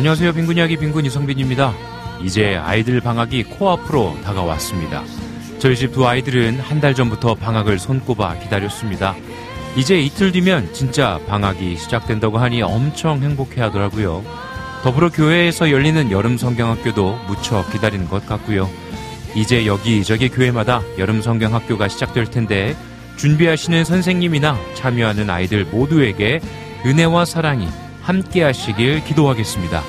안녕하세요. 빈군 이야기 빈군 이성빈입니다. 이제 아이들 방학이 코앞으로 다가왔습니다. 저희 집 두 아이들은 한 달 전부터 방학을 손꼽아 기다렸습니다. 이제 이틀 뒤면 진짜 방학이 시작된다고 하니 엄청 행복해 하더라고요. 더불어 교회에서 열리는 여름 성경학교도 무척 기다리는 것 같고요. 이제 여기저기 교회마다 여름 성경학교가 시작될 텐데 준비하시는 선생님이나 참여하는 아이들 모두에게 은혜와 사랑이 함께 하시길 기도하겠습니다.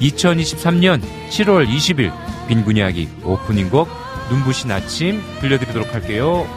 2023년 7월 20일 빈군 이야기 오프닝 곡 눈부신 아침 들려드리도록 할게요.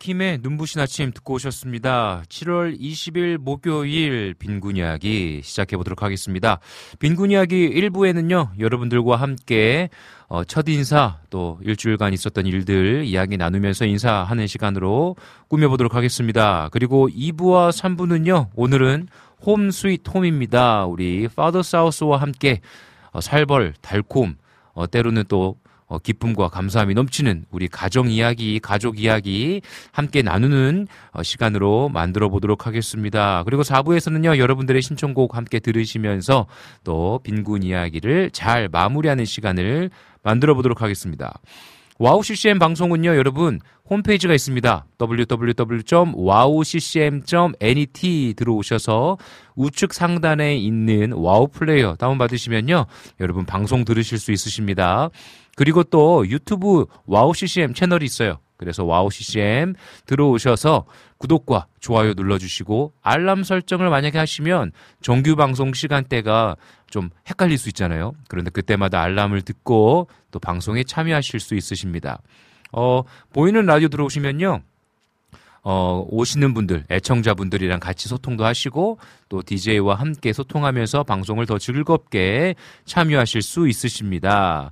민킴의 눈부신 아침 듣고 오셨습니다. 7월 20일 목요일 빈군 이야기 시작해 보도록 하겠습니다. 빈군 이야기 1부에는요, 여러분들과 함께 어, 첫 인사 또 일주일간 있었던 일들 이야기 나누면서 인사하는 시간으로 꾸며보도록 하겠습니다. 그리고 2부와 3부는요, 오늘은 Home Sweet Home입니다. 우리 Father's House와 함께 어, 살벌, 달콤, 어, 때로는 또 어, 기쁨과 감사함이 넘치는 우리 가정 이야기, 가족 이야기 함께 나누는 어, 시간으로 만들어 보도록 하겠습니다. 그리고 4부에서는요, 여러분들의 신청곡 함께 들으시면서 또 빈군 이야기를 잘 마무리하는 시간을 만들어 보도록 하겠습니다. 와우 CCM 방송은요, 여러분, 홈페이지가 있습니다. www.wowccm.net 들어오셔서 우측 상단에 있는 와우 플레이어 다운 받으시면요, 여러분 방송 들으실 수 있으십니다. 그리고 또 유튜브 와우 CCM 채널이 있어요. 그래서 와우 CCM 들어오셔서 구독과 좋아요 눌러주시고 알람 설정을 만약에 하시면 정규 방송 시간대가 좀 헷갈릴 수 있잖아요. 그런데 그때마다 알람을 듣고 또 방송에 참여하실 수 있으십니다. 어, 보이는 라디오 들어오시면요. 어, 오시는 분들, 애청자분들이랑 같이 소통도 하시고 또 DJ와 함께 소통하면서 방송을 더 즐겁게 참여하실 수 있으십니다.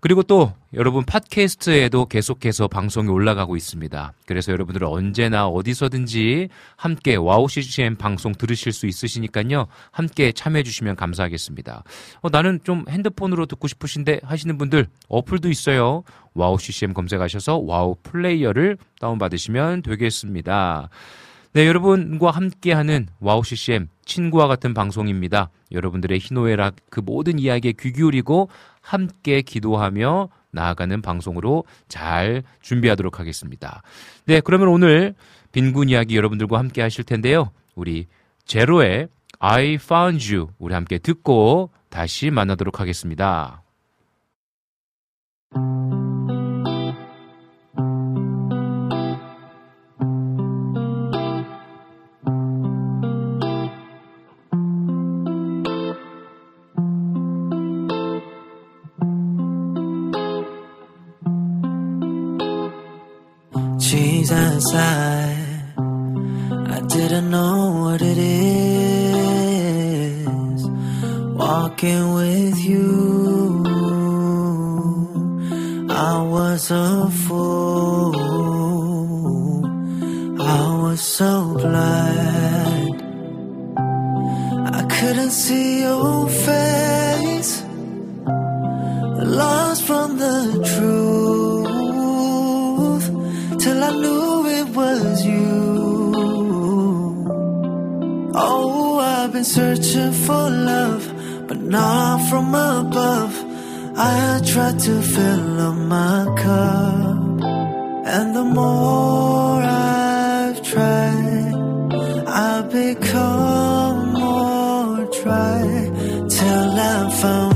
그리고 또 여러분 팟캐스트에도 계속해서 방송이 올라가고 있습니다. 그래서 여러분들은 언제나 어디서든지 함께 와우 CCM 방송 들으실 수 있으시니까요. 함께 참여해 주시면 감사하겠습니다. 어, 나는 좀 핸드폰으로 듣고 싶으신데 하시는 분들 어플도 있어요. 와우 CCM 검색하셔서 와우 플레이어를 다운받으시면 되겠습니다. 네, 여러분과 함께하는 와우 CCM 친구와 같은 방송입니다. 여러분들의 희노애락 그 모든 이야기에 귀 기울이고 함께 기도하며 나아가는 방송으로 잘 준비하도록 하겠습니다. 네, 그러면 오늘 빈군 이야기 여러분들과 함께 하실 텐데요. 우리 제로의 I found you 우리 함께 듣고 다시 만나도록 하겠습니다. Jesus, I, didn't know what it is walking with you. I was a fool. I was so blind. I couldn't see your face. Lost been searching for love, but not from above. I tried to fill up my cup, and the more I've tried, I've become more dry till I found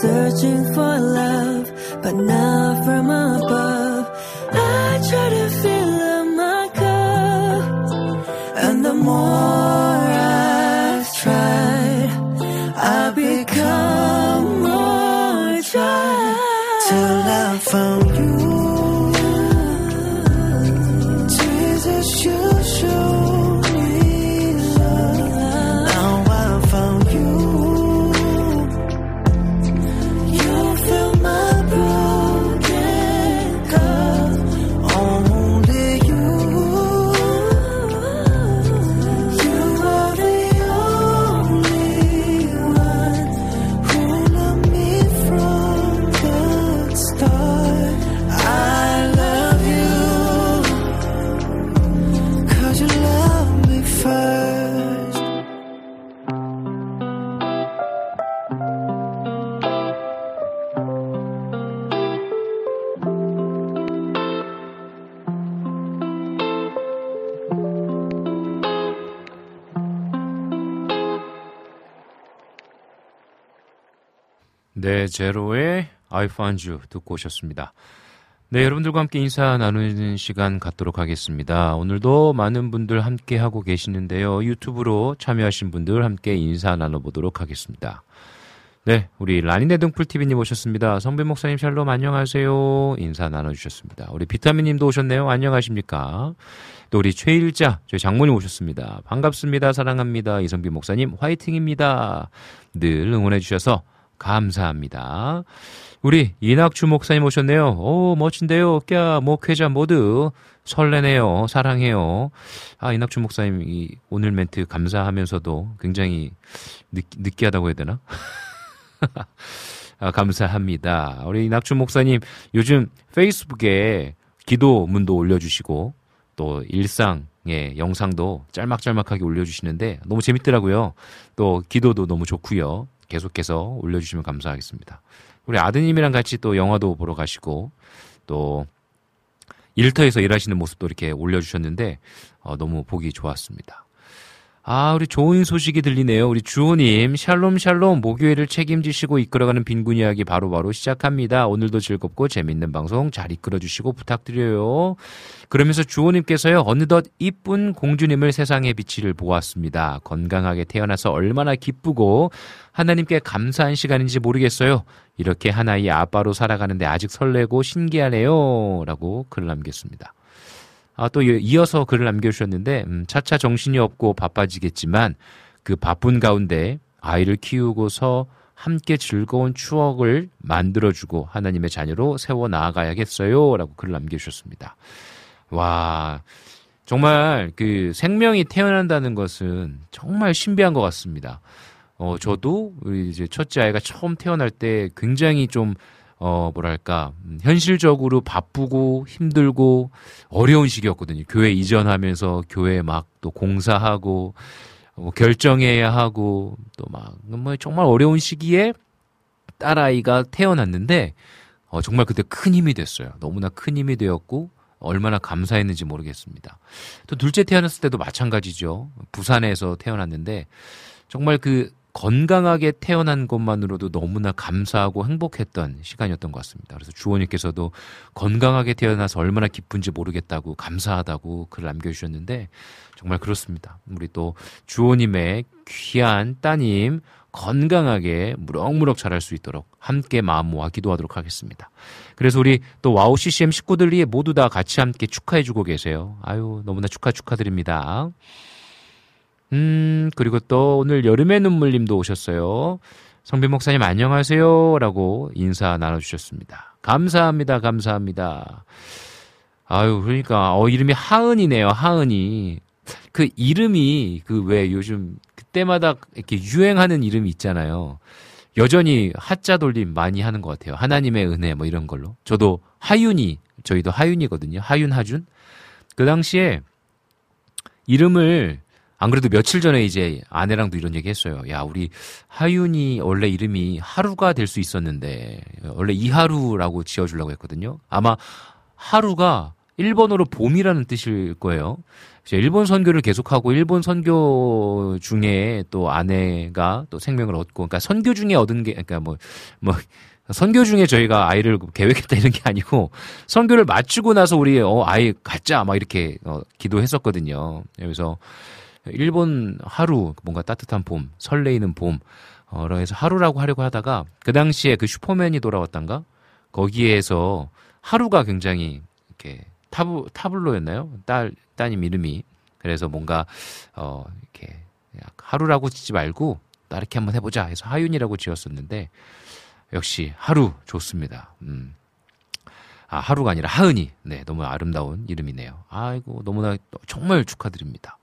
searching for love, but not from above. I try to fill up my cup, And the more I've tried, I've become more dry till I found 제로의 I Found You 듣고 오셨습니다. 네, 여러분들과 함께 인사 나누는 시간 갖도록 하겠습니다. 오늘도 많은 분들 함께 하고 계시는데요. 유튜브로 참여하신 분들 함께 인사 나눠보도록 하겠습니다. 네, 우리 라니네 등풀TV님 오셨습니다. 성빈 목사님 샬롬 안녕하세요. 인사 나눠주셨습니다. 우리 비타민님도 오셨네요. 안녕하십니까. 또 우리 최일자, 저희 장모님 오셨습니다. 반갑습니다. 사랑합니다. 이성빈 목사님 화이팅입니다. 늘 응원해주셔서 감사합니다. 우리 이낙주 목사님 오셨네요. 오, 멋진데요. 꺄, 목회자 모두 설레네요. 사랑해요. 아, 이낙주 목사님, 이 오늘 멘트 감사하면서도 굉장히 느, 느끼하다고 해야 되나? 아, 감사합니다. 우리 이낙주 목사님, 요즘 페이스북에 기도문도 올려주시고, 또 일상의 영상도 짤막짤막하게 올려주시는데, 너무 재밌더라고요. 또 기도도 너무 좋고요. 계속해서 올려주시면 감사하겠습니다. 우리 아드님이랑 같이 또 영화도 보러 가시고 또 일터에서 일하시는 모습도 이렇게 올려주셨는데 어, 너무 보기 좋았습니다. 아, 우리 좋은 소식이 들리네요. 우리 주호님, 샬롬, 샬롬, 목요일을 책임지시고 이끌어가는 빈군 이야기 바로바로 바로 시작합니다. 오늘도 즐겁고 재밌는 방송 잘 이끌어주시고 부탁드려요. 그러면서 주호님께서요, 어느덧 이쁜 공주님을 세상에 비치를 보았습니다. 건강하게 태어나서 얼마나 기쁘고 하나님께 감사한 시간인지 모르겠어요. 이렇게 하나의 아빠로 살아가는데 아직 설레고 신기하네요. 라고 글을 남겼습니다. 아, 또 이어서 글을 남겨주셨는데, 음, 차차 정신이 없고 바빠지겠지만, 그 바쁜 가운데 아이를 키우고서 함께 즐거운 추억을 만들어주고 하나님의 자녀로 세워 나아가야겠어요. 라고 글을 남겨주셨습니다. 와, 정말 그 생명이 태어난다는 것은 정말 신비한 것 같습니다. 어, 저도 우리 이제 첫째 아이가 처음 태어날 때 굉장히 좀 어, 뭐랄까, 음, 현실적으로 바쁘고 힘들고 어려운 시기였거든요. 교회 이전하면서 교회 막 또 공사하고, 뭐 결정해야 하고, 또 막, 뭐 정말 어려운 시기에 딸아이가 태어났는데, 어, 정말 그때 큰 힘이 됐어요. 너무나 큰 힘이 되었고, 얼마나 감사했는지 모르겠습니다. 또 둘째 태어났을 때도 마찬가지죠. 부산에서 태어났는데, 정말 그 건강하게 태어난 것만으로도 너무나 감사하고 행복했던 시간이었던 것 같습니다. 그래서 주호님께서도 건강하게 태어나서 얼마나 기쁜지 모르겠다고 감사하다고 글을 남겨주셨는데 정말 그렇습니다. 우리 또 주호님의 귀한 따님 건강하게 무럭무럭 자랄 수 있도록 함께 마음 모아 기도하도록 하겠습니다. 그래서 우리 또 와우 CCM 식구들이 모두 다 같이 함께 축하해주고 계세요. 아유 너무나 축하 축하드립니다. 음, 그리고 또 오늘 여름의 눈물님도 오셨어요. 성빈 목사님 안녕하세요. 라고 인사 나눠주셨습니다. 감사합니다. 감사합니다. 아유, 그러니까, 어, 이름이 하은이네요. 하은이. 그 이름이 그 왜 요즘 그때마다 이렇게 유행하는 이름이 있잖아요. 여전히 하자 돌림 많이 하는 것 같아요. 하나님의 은혜 뭐 이런 걸로. 저도 하윤이, 저희도 하윤이거든요. 하윤, 하준. 그 당시에 이름을 안 그래도 며칠 전에 이제 아내랑도 이런 얘기 했어요. 야, 우리 하윤이 원래 이름이 하루가 될 수 있었는데, 원래 이하루라고 지어주려고 했거든요. 아마 하루가 일본어로 봄이라는 뜻일 거예요. 일본 선교를 계속하고 일본 선교 중에 또 아내가 또 생명을 얻고, 그러니까 선교 중에 얻은 게, 그러니까 뭐, 뭐, 선교 중에 저희가 아이를 계획했다 이런 게 아니고 선교를 마치고 나서 우리 어 아이 갖자 막 이렇게 어 기도했었거든요. 그래서 일본 하루 뭔가 따뜻한 봄, 설레이는 봄, 어로 해서 하루라고 하려고 하다가 그 당시에 그 슈퍼맨이 돌아왔단가 거기에서 하루가 굉장히 이렇게 타블 타블로였나요? 딸 따님 이름이 그래서 뭔가 어 이렇게 하루라고 짓지 말고 나렇게 한번 해보자 해서 하윤이라고 지었었는데 역시 하루 좋습니다. 음. 아, 하루가 아니라 하은이. 네, 너무 아름다운 이름이네요. 아이고, 너무나 정말 축하드립니다.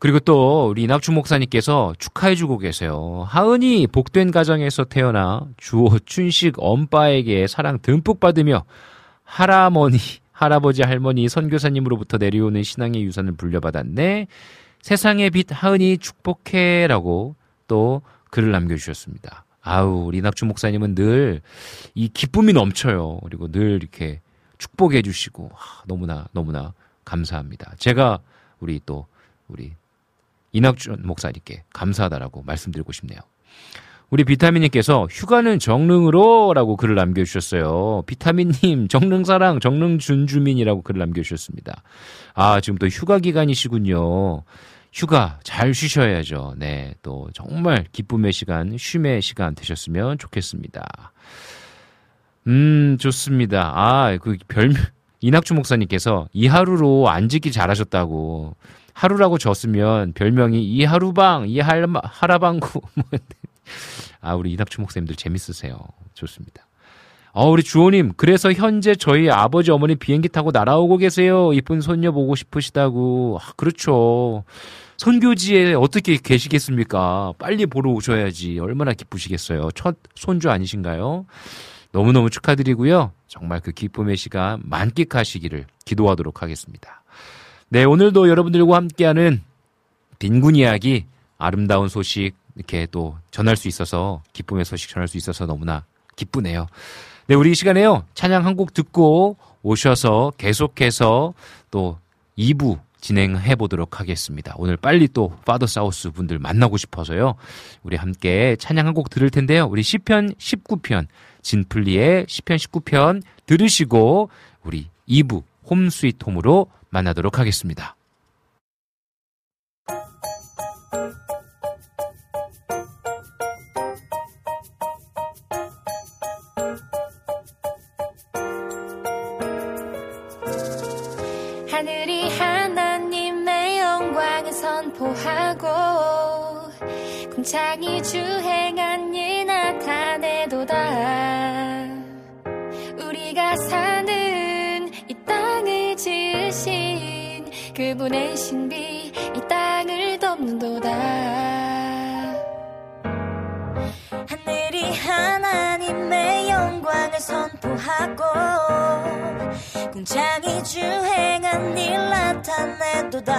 그리고 또 우리 이낙주 목사님께서 축하해주고 계세요. 하은이 복된 가정에서 태어나 주호 춘식 엄빠에게 사랑 듬뿍 받으며 할아버니, 할아버지, 할머니, 선교사님으로부터 내려오는 신앙의 유산을 물려받았네. 세상의 빛 하은이 축복해라고 또 글을 남겨주셨습니다. 아우, 우리 이낙주 목사님은 늘 이 기쁨이 넘쳐요. 그리고 늘 이렇게 축복해 주시고 너무나 너무나 감사합니다. 제가 우리 또 우리 이낙준 목사님께 감사하다라고 말씀드리고 싶네요. 우리 비타민님께서 휴가는 정릉으로 라고 글을 남겨주셨어요. 비타민님, 정릉사랑, 정릉준주민이라고 글을 남겨주셨습니다. 아, 지금 또 휴가 기간이시군요. 휴가 잘 쉬셔야죠. 네, 또 정말 기쁨의 시간, 쉼의 시간 되셨으면 좋겠습니다. 음, 좋습니다. 아, 그 별명, 이낙주 목사님께서 이 하루로 안 짓기 잘하셨다고. 하루라고 졌으면 별명이 이하루방, 이하라방구. 뭐 아, 우리 이낙주 목사님들 재밌으세요. 좋습니다. 어, 우리 주호님, 그래서 현재 저희 아버지 어머니 비행기 타고 날아오고 계세요. 이쁜 손녀 보고 싶으시다고. 아, 그렇죠. 선교지에 어떻게 계시겠습니까? 빨리 보러 오셔야지. 얼마나 기쁘시겠어요. 첫 손주 아니신가요? 너무너무 축하드리고요. 정말 그 기쁨의 시간 만끽하시기를 기도하도록 하겠습니다. 네, 오늘도 여러분들과 함께하는 빈군 이야기, 아름다운 소식, 이렇게 또 전할 수 있어서, 기쁨의 소식 전할 수 있어서 너무나 기쁘네요. 네, 우리 이 시간에요. 찬양 한 곡 듣고 오셔서 계속해서 또 2부 진행해 보도록 하겠습니다. 오늘 빨리 또 파더 사우스 분들 만나고 싶어서요. 우리 함께 찬양 한 곡 들을 텐데요. 우리 시편 19편 진플리의 시편 19편 들으시고 우리 2부 홈 스위트 홈으로 만나도록 하겠습니다. 궁창이 주행한 일 나타내도다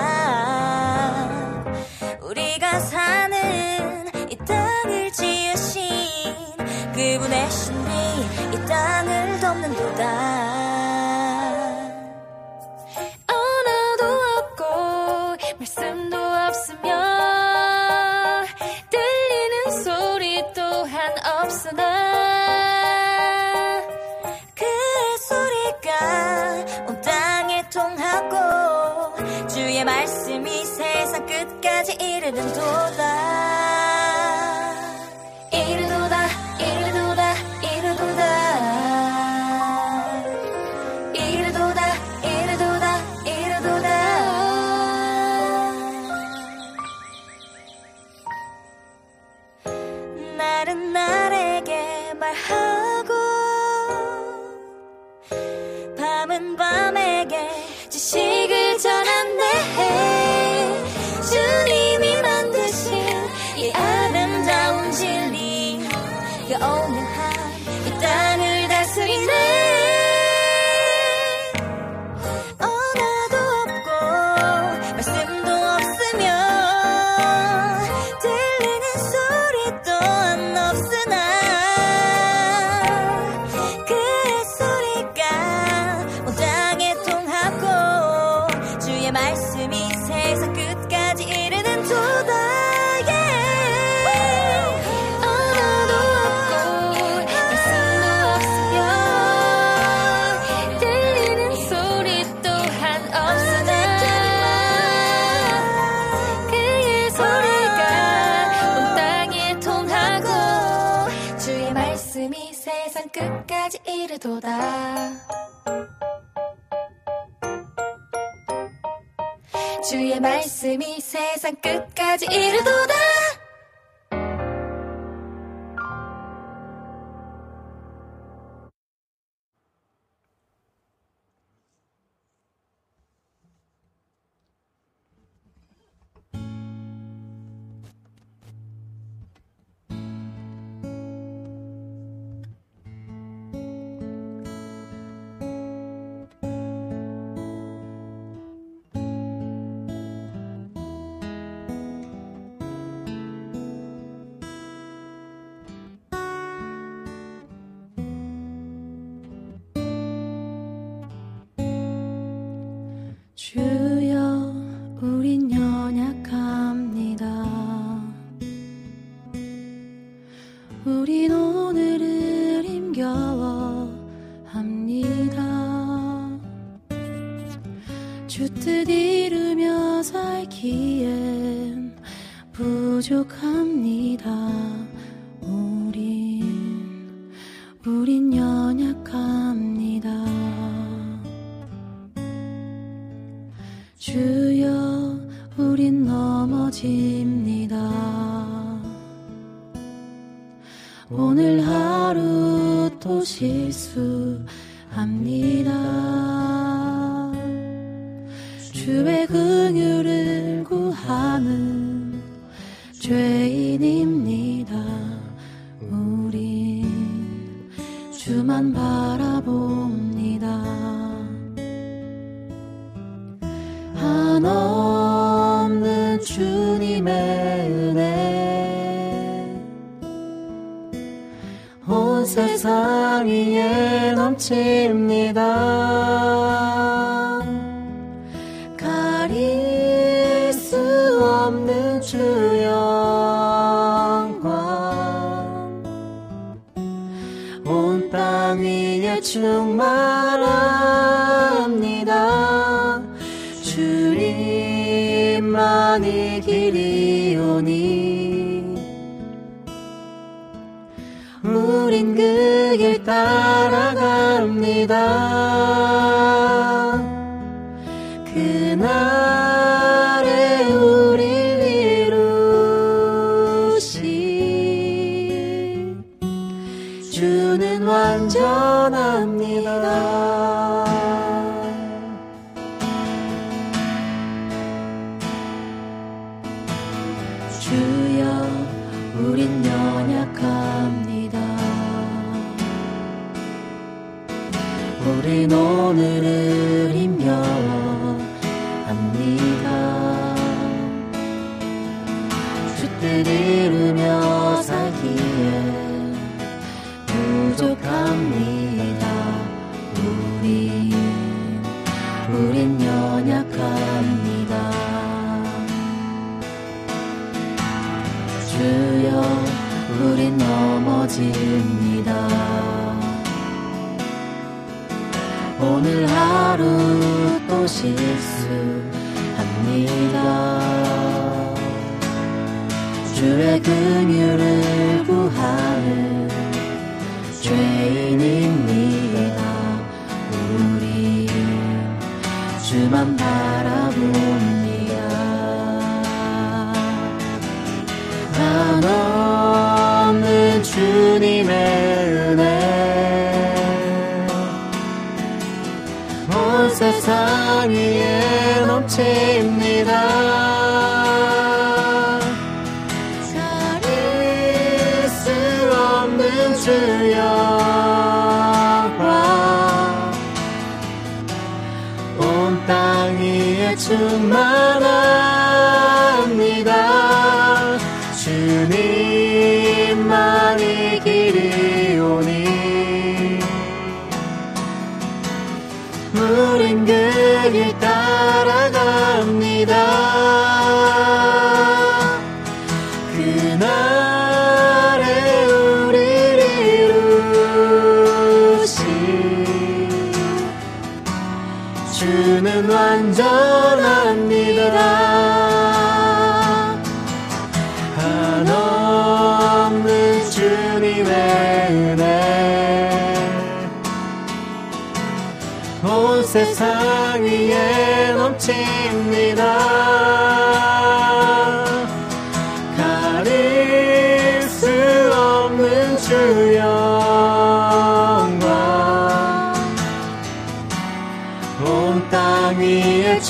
banyak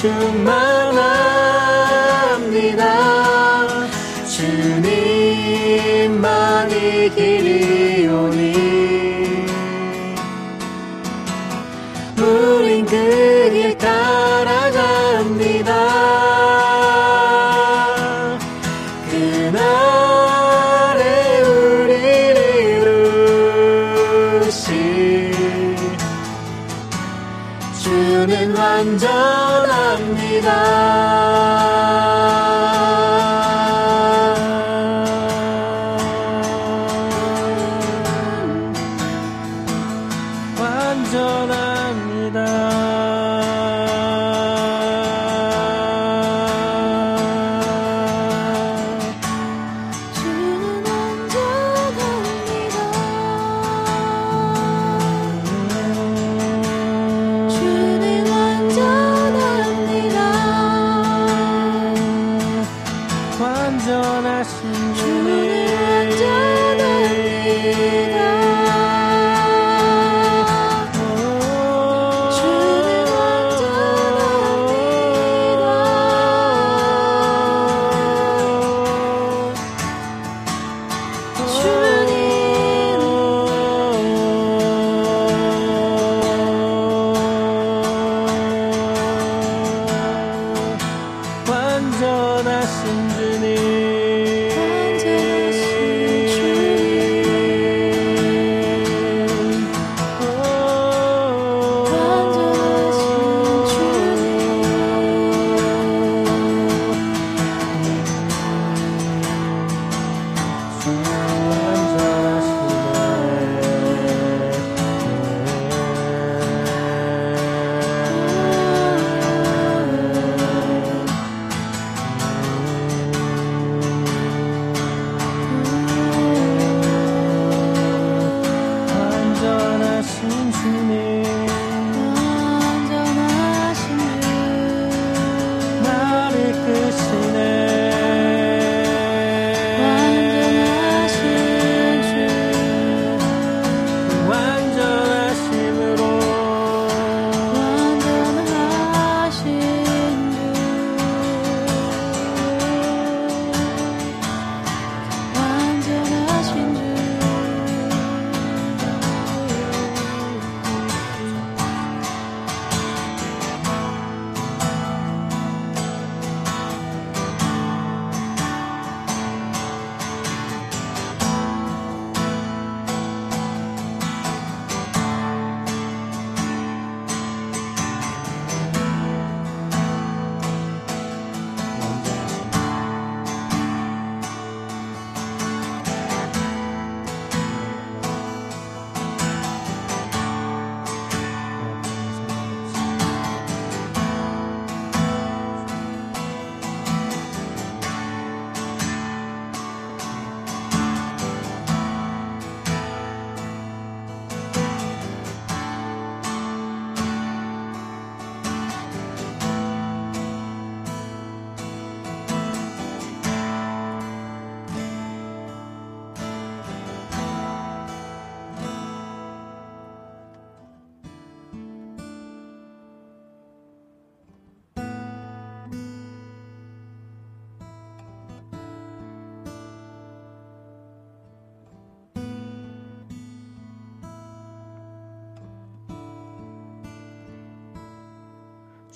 위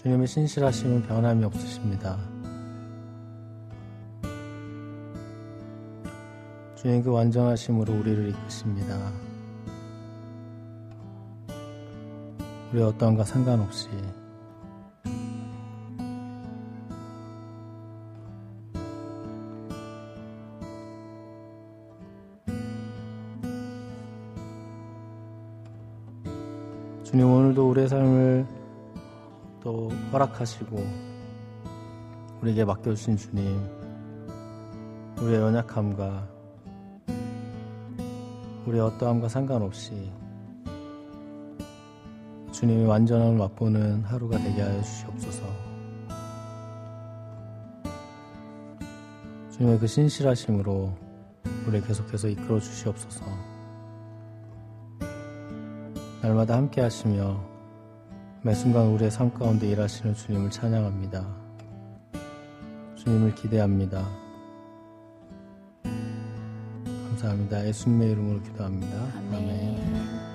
주님의 신실하심은 변함이 없으십니다. 주님 그 완전하심으로 우리를 이끄십니다. 우리 어떠한가 상관없이 주님 오늘도 우리의 삶을 또 허락하시고 우리에게 맡겨주신 주님 우리의 연약함과 우리의 어떠함과 상관없이 주님의 완전함을 맛보는 하루가 되게 하여 주시옵소서. 주님의 그 신실하심으로 우리를 계속해서 이끌어 주시옵소서. 날마다 함께 하시며 매 순간 우리의 삶 가운데 일하시는 주님을 찬양합니다. 주님을 기대합니다. 감사합니다. 예수님의 이름으로 기도합니다. 아멘. 아멘.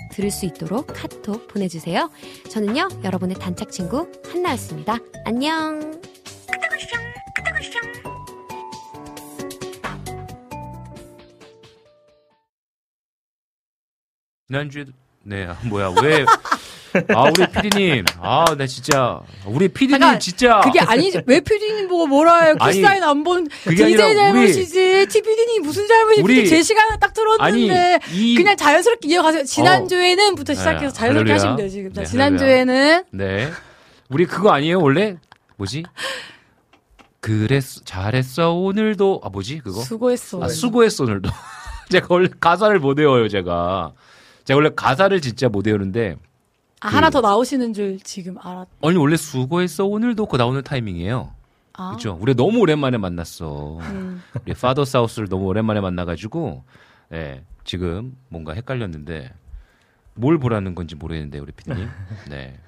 들을 수 있도록 카톡 보내주세요. 저는요 여러분의 단짝 친구 한나였습니다. 안녕. 지난주에 네 아, 뭐야 왜 아 우리 피디님 아나 진짜 우리 피디님 잠깐, 진짜 그게 아니지. 왜 PD님 보고 뭐라 해요? 아니, 키사인 안 본. 그게 DJ 잘못이지. TPD님 무슨 잘못이지. 우리- 제 시간을 딱 들었는데. 아니 이 그냥 자연스럽게 이어가세요. 지난 주에는부터 시작해서 네, 자연스럽게 할렐루야. 하시면 돼요, 지금. 자, 네, 지난 주에는. 네 우리 그거 아니에요 원래 뭐지 그랬 잘했어 오늘도 아 뭐지 그거 수고했어. 아, 수고했어 오늘도 제가 원래 가사를 못 외워요 제가 제가 원래 가사를 진짜 못 외우는데 아, 하나 더 나오시는 줄 지금 알았. 아니 원래 수고했어 오늘도 그 나오는 타이밍이에요 아. 그렇죠 우리 너무 오랜만에 만났어 음. 우리 Father's House를 너무 오랜만에 만나가지고 예, 지금 뭔가 헷갈렸는데 뭘 보라는 건지 모르겠는데 우리 피디님. 네.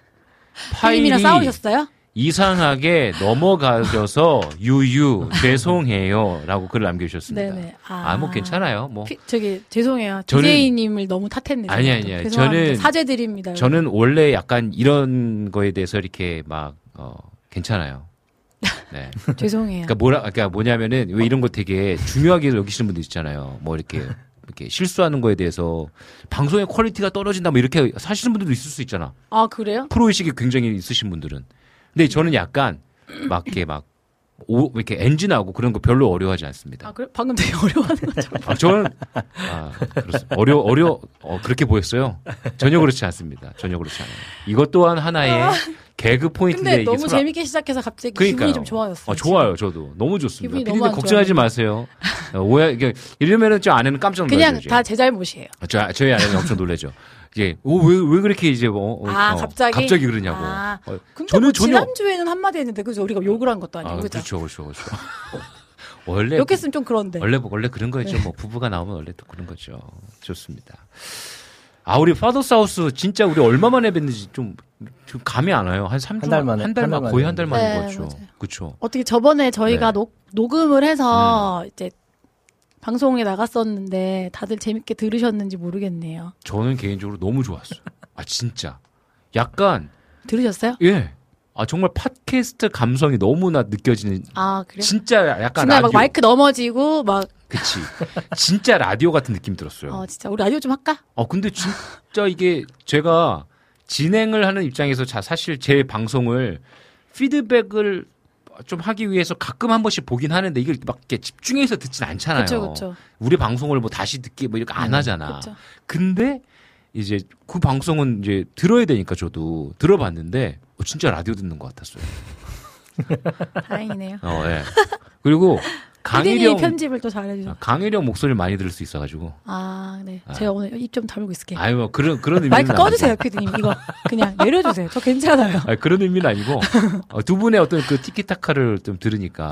파일이 싸우셨어요? 이상하게 넘어가셔서 유유 죄송해요라고 글을 남겨주셨습니다. 네네. 아, 뭐 괜찮아요. 뭐 피- 저기 죄송해요. 저는- DJ님을 너무 탓했네. 아니, 아니, 또. 아니. 저는- 사죄드립니다. 저는 원래 약간 이런 거에 대해서 이렇게 막 어, 괜찮아요. 네. 죄송해요. 그러니까 뭐라 그러니까 뭐냐면은 왜 이런 거 되게 중요하게 여기시는 분들 있잖아요. 뭐 이렇게 이렇게 실수하는 거에 대해서 방송의 퀄리티가 떨어진다 뭐 이렇게 사시는 분들도 있을 수 있잖아. 아 그래요? 프로 의식이 굉장히 있으신 분들은. 근데 저는 약간 막 이렇게 막 오, 이렇게 엔진하고 그런 거 별로 어려워하지 않습니다. 아 그래? 방금 되게 어려워하는 거죠. 아, 저는 아, 그렇습니다. 어려 어려 어, 그렇게 보였어요. 전혀 그렇지 않습니다. 전혀 그렇지 않아요. 이것 또한 하나의 개그 포인트인데 근데 너무 서로- 재밌게 시작해서 갑자기 그러니까요. 기분이 좀 좋아졌어요. 어, 좋아요, 저도 너무 좋습니다. 피디님 걱정하지. 마세요. 어, 오해 이게 이러면은 저 아내는 깜짝 놀라죠. 그냥. 다 제 잘못이에요. 어, 저 저희 아내는 엄청 놀라죠. 이게 오왜왜 그렇게 이제 뭐 어, 아 어, 갑자기 갑자기 그러냐고. 아, 어, 근데 저는 뭐 전혀 지난주에는 한마디 했는데 그죠? 우리가 욕을 한 것도 아니고 아? 그렇죠, 그렇죠, 그렇죠. 원래 욕했으면 좀 그런데. 원래 원래 그런 거죠. 네. 뭐 부부가 나오면 원래 또 그런 거죠. 좋습니다. 아 우리 파더 사우스 진짜 우리 얼마 만에 뵀는지 좀, 좀 감이 안 와요. 한 3주 한달 만에, 한달 한달 만 거의. 한 달 만인 네, 거죠. 그렇죠. 어떻게 저번에 저희가 네. 녹, 녹음을 해서 이제 방송에 나갔었는데 다들 재밌게 들으셨는지 모르겠네요. 저는 개인적으로 너무 좋았어요. 아 진짜. 약간 들으셨어요? 예. 아 정말 팟캐스트 감성이 너무나 느껴지는 아 그래요? 진짜 약간 중간에 라디오. 막 마이크 넘어지고 막 그치. 진짜 라디오 같은 느낌 들었어요. 어, 진짜 우리 라디오 좀 할까? 어, 근데 진짜 이게 제가 진행을 하는 입장에서 자, 사실 제 방송을 피드백을 좀 하기 위해서 가끔 한 번씩 보긴 하는데 이걸 막 이렇게 집중해서 듣진 않잖아요. 그렇죠, 그렇죠. 우리 방송을 뭐 다시 듣기 뭐 이렇게 안 하잖아. 그렇죠. 근데 이제 그 방송은 이제 들어야 되니까 저도 들어봤는데 어, 진짜 라디오 듣는 것 같았어요. 다행이네요. 어, 예. 그리고 강일영 편집을 또 잘해주셔. 아, 강일영 목소리를 많이 들을 수 있어가지고. 아, 네. 아. 제가 오늘 입 좀 다물고 있을게요. 아유 뭐 그런 그런 의미는 마이크. 꺼주세요, 피디님. 이거 그냥 내려주세요. 저 괜찮아요. 아니, 그런 의미는 아니고 어, 두 분의 어떤 그 티키타카를 좀 들으니까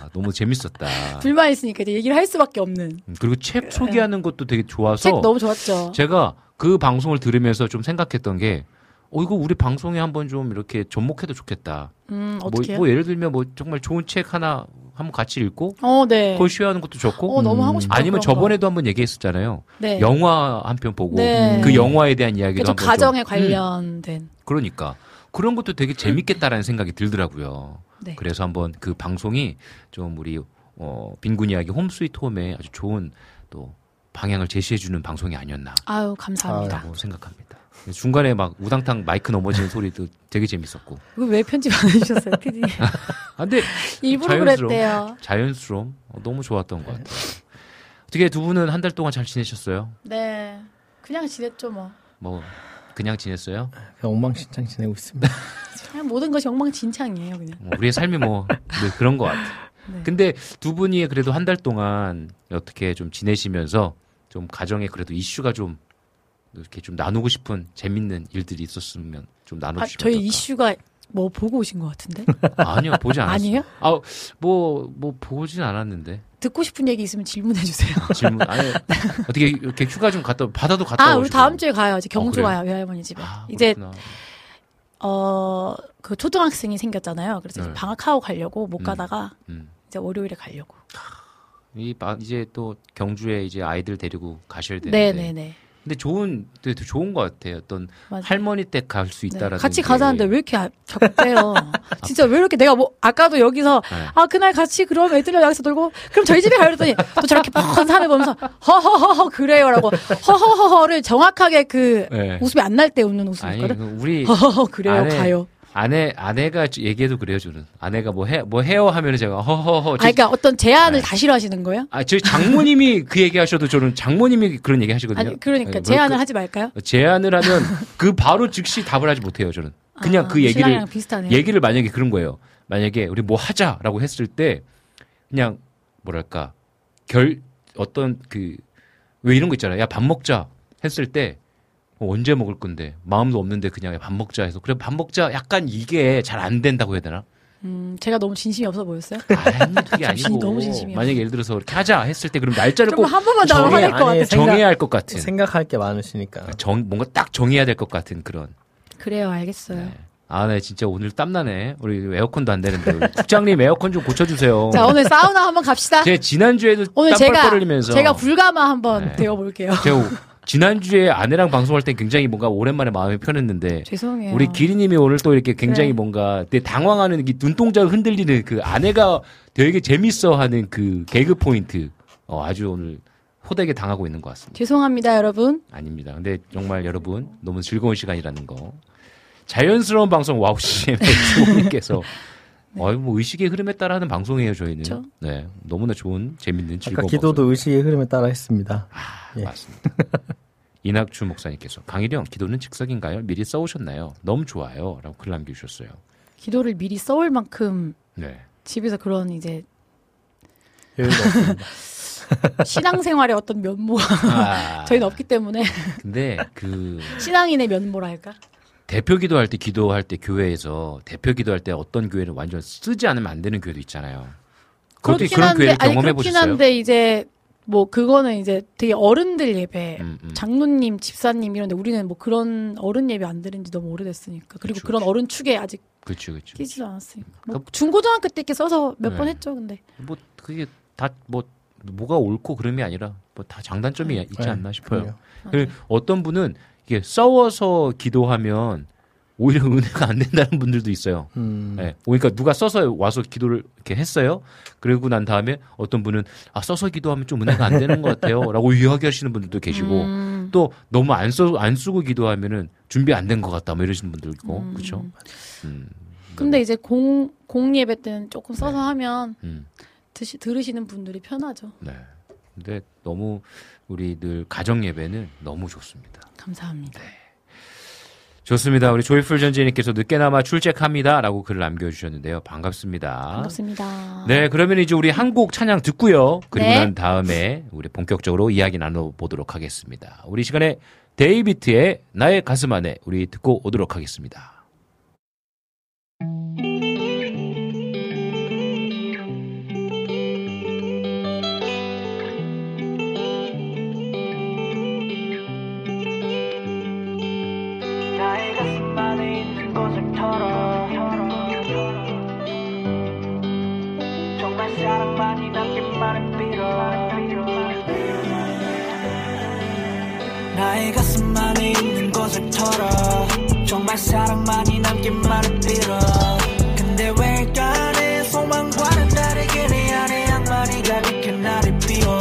아, 너무 재밌었다. 불만 있으니까 이제 얘기를 할 수밖에 없는. 음, 그리고 책 소개하는 것도 되게 좋아서 책 너무 좋았죠. 제가 그 방송을 들으면서 좀 생각했던 게 어, 이거 우리 방송에 한번 좀 이렇게 접목해도 좋겠다. 음, 뭐, 어떻게 뭐 예를 들면 뭐 정말 좋은 책 하나 한번 같이 읽고 어, 네. 그걸 쉬어하는 것도 좋고 어, 너무 하고 싶다. 아니면. 저번에도 한번 얘기했었잖아요. 네. 영화 한 편 보고 네. 그 영화에 대한 이야기도 좀 한번 가정에 좀, 음, 관련된. 그러니까 그런 것도 되게 재밌겠다라는 생각이 들더라고요. 네. 그래서 한번 그 방송이 좀 우리 어, 빈군 이야기 홈스위트 홈에 아주 좋은 또 방향을 제시해주는 방송이 아니었나라고 아유, 감사합니다. 생각합니다. 중간에 막 우당탕 마이크 넘어지는 소리도 되게 재밌었고. 왜 편집 안 해주셨어요, 피디님? 아, 근데 일부러 자연스러움. 그랬대요. 자연스러움 어, 너무 좋았던 것 같아요. 어떻게 두 분은 한 달 동안 잘 지내셨어요? 네. 그냥 지냈죠, 뭐. 뭐 그냥 지냈어요? 그냥 엉망진창 지내고 있습니다. 그냥 모든 것이 엉망진창이에요, 그냥. 뭐 우리의 삶이 뭐 네, 그런 것 같아. 네. 근데 두 분이 그래도 한 달 동안 어떻게 좀 지내시면서 좀 가정에 그래도 이슈가 좀 이렇게 좀 나누고 싶은 재밌는 일들이 있었으면 좀 아, 나눠주시면 저희 어떨까? 이슈가 뭐 보고 오신 것 같은데? 아니요 보지 않았어요. 아니에요? 아 뭐 뭐 보진 않았는데 듣고 싶은 얘기 있으면 질문해 주세요. 질문 아니 어떻게 이렇게 휴가 좀 갔다 바다도 갔다 아, 우리 오시고. 다음 주에 가요. 이제 경주 어? 가요, 외할머니 집에. 아, 이제. 어, 그 초등학생이 생겼잖아요. 그래서 네. 방학하고 가려고 못 음. 가다가 음. 이제 월요일에 가려고. 이 바- 이제 또 경주에 이제 아이들 데리고 가셔야 되는데 네, 네, 네. 근데 좋은 되게 좋은 것 같아요. 어떤 맞아요. 할머니 댁 갈수 네. 있다라는 같이 게. 가자는데 왜 이렇게 아- 빼요? 진짜 왜 이렇게 내가 뭐 아까도 여기서 네. 아 그날 같이 그럼 애들이랑 여기서 놀고 그럼 저희 집에 가요 그랬더니 또 저렇게 뻔한 산을 보면서 허허허허 그래요라고 허허허허를 정확하게 그 네. 웃음이 안 날 때 웃는 웃음이거든. 그 우리 허허허 그래요 가요. 아내 아내가 얘기해도 그래요 저는 아내가 뭐해뭐 해요 하면은 제가 허허허 아 그러니까 어떤 제안을 네. 다 싫어하시는 거예요? 아 저희 장모님이 그 얘기 하셔도 저는 장모님이 그런 얘기 하시거든요. 아니 그러니까 네, 뭐 제안을 그- 하지 말까요? 제안을 하면 그 바로 즉시 답을 하지 못해요 저는. 그냥 아, 그 얘기를. 얘기를 만약에 그런 거예요. 만약에 우리 뭐 하자라고 했을 때 그냥 뭐랄까 결 어떤 그 왜 이런 거 있잖아요. 야 밥 먹자 했을 때 어, 언제 먹을 건데 마음도 없는데 그냥 밥 먹자 해서 그래 밥 먹자 약간 이게 잘 안 된다고 해야 되나? 음, 제가 너무 진심이 없어 보였어요? 아니 그게 진심이 아니고 너무 진심이야. 만약에 예를 들어서 이렇게 하자 했을 때 그럼 날짜를 꼭좀한 번만 더 정해- 화낼 것 아니, 같아. 정해야 할 것 같은 생각할 게 많으시니까. 정 뭔가 딱 정해야 될 것 같은 그런 그래요, 알겠어요. 아, 네, 진짜 오늘 땀나네. 우리 에어컨도 안 되는데. 국장님 에어컨 좀 고쳐주세요. 자, 오늘 사우나 한번 갑시다. 제가 지난주에도 오늘 땀 제가 흘리면서. 제가 불가마 한번 네. 되어볼게요. 제가 지난주에 아내랑 방송할 때 굉장히 뭔가 오랜만에 마음이 편했는데. 죄송해요. 우리 기리님이 오늘 또 이렇게 굉장히 그래. 뭔가 되게 당황하는 이 눈동자가 흔들리는 그 아내가 되게 재밌어 하는 그 개그 포인트. 어, 아주 오늘 호되게 당하고 있는 것 같습니다. 죄송합니다, 여러분. 아닙니다. 근데 정말 여러분 너무 즐거운 시간이라는 거. 자연스러운 방송 와우 CCM의 주호님께서 어이 뭐 의식의 흐름에 따라 하는 방송이에요 저희는. 그쵸. 네, 너무나 좋은 재밌는 아까 즐거운 기도도 방송. 의식의 흐름에 따라 했습니다. 아, 예. 맞습니다. 이낙주 목사님께서 강일영 기도는 즉석인가요? 미리 써오셨나요? 너무 좋아요.라고 글 남겨주셨어요. 기도를 미리 써올 만큼 네. 집에서 그런 이제. 신앙생활의 어떤 면모 아, 저희는 없기 때문에 근데 그 신앙인의 면모랄까? 대표 기도할 때 기도할 때 교회에서 대표 기도할 때 어떤 교회는 완전 쓰지 않으면 안 되는 교회도 있잖아요. 그렇긴 그런 한데 교회를 아니 경험해 그렇긴 보셨어요? 한데 이제 뭐 그거는 이제 되게 어른들 예배 음, 음. 장로님, 집사님 이런데 우리는 뭐 그런 어른 예배 안 들은 지 너무 오래됐으니까 그리고 그쵸, 그런 그쵸. 어른 축에 아직 그렇죠, 그렇죠. 끼지도 않았으니까 뭐 그러니까- 중고등학교 때 이렇게 써서 몇번 네. 했죠 근데 뭐 그게 다 뭐 뭐가 옳고 그름이 아니라 뭐 다 장단점이 있지 네, 않나 싶어요. 그럼요. 그 어떤 분은 이게 써워서 기도하면 오히려 은혜가 안 된다는 분들도 있어요. 음, 예. 그러니까 누가 써서 와서 기도를 이렇게 했어요. 그러고 난 다음에 어떤 분은 아 써서 기도하면 좀 은혜가 안 되는 것 같아요.라고 이야기하시는 분들도 계시고 음, 또 너무 안 써 안 쓰고 기도하면은 준비 안 된 것 같다 뭐 이러시는 분들 있고 음. 그렇죠. 음. 근데 이제 공, 공 예배 때는 조금 써서 네. 하면 음. 드시, 들으시는 분들이 편하죠. 네. 근데 너무 우리 늘 가정 예배는 너무 좋습니다. 감사합니다. 좋습니다. 우리 조이풀 전지님께서 늦게나마 출첵합니다라고 글을 남겨주셨는데요. 반갑습니다. 반갑습니다. 네, 그러면 이제 우리 한 곡 찬양 듣고요. 그리고 네. 난 다음에 우리 본격적으로 이야기 나눠보도록 하겠습니다. 우리 시간에 데이비트의 나의 가슴 안에 우리 듣고 오도록 하겠습니다. 나의 가슴 안에 있는 곳을 털어. 정말 사랑만이 남기만을 빌어. 근데 왜일까 내 소망과는 다르게 내 안에 악만이 가득해 나를 비워.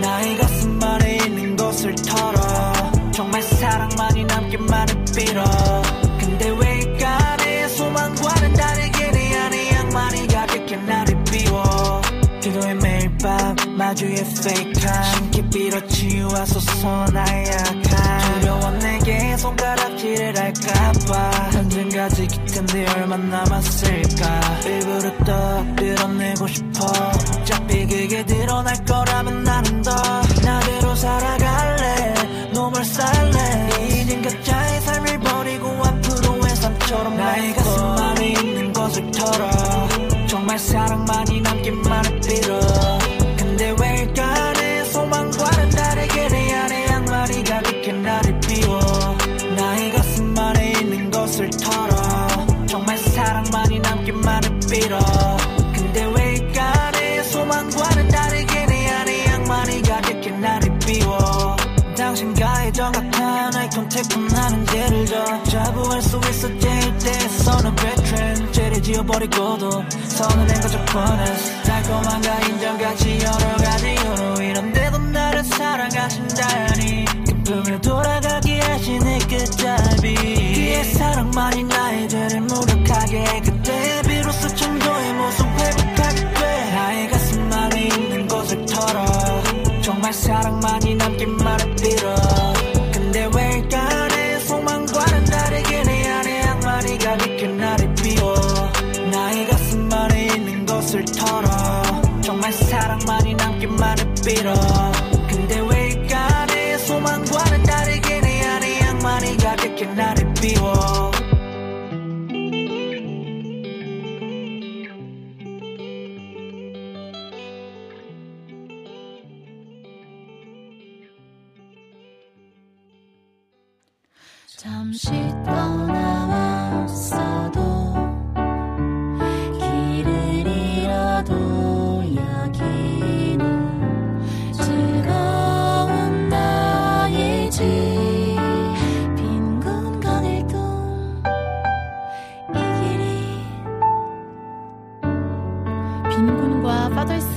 나의 가슴 안에 있는 곳을 털어. 정말 사랑만이 남기만을 빌어. 근데 왜일까 내 소망과는 다르게 내 안에 악만이 가득해 나를 비워. 기도해 매일 밤 마주의 페이 나의 약함 두려워 내게 손가락질을 할까봐 언젠가지 기텐데 얼마 남았을까. 일부러 떡 드러내고 싶어. 어차피 그게 드러날 거라면 나는 더 나대로 살아갈래. 노멀 살래. 이젠 각자의 삶을 버리고 앞으로의 삶처럼 나의 가슴 안에 있는 것을 털어. 정말 사랑만이 남기만을 나는 죄를 져. 자부할 수 있어 제일 때에서는 베트렌 죄를 지어버리고도 거적 뻔했어 달콤한가 인정같이 여러 가지 이유로 이런데도 나를 사랑하신다니. 금품을 돌아가게 하시는 끝잡이. 그의 사랑만이 나의 죄를 무력하게 해 그때 비로소 청도의 모습 회복하게 돼. 나의 가슴 안에 있는 곳을 털어. 정말 사랑만이 남긴 말을 빌어 것을 털어. 정말 사랑만이 남긴 말을 빌어. 근데 왜일까 내 소망과는 다르게 내 안에 악마리 가득해 나를 비워? 잠시 떠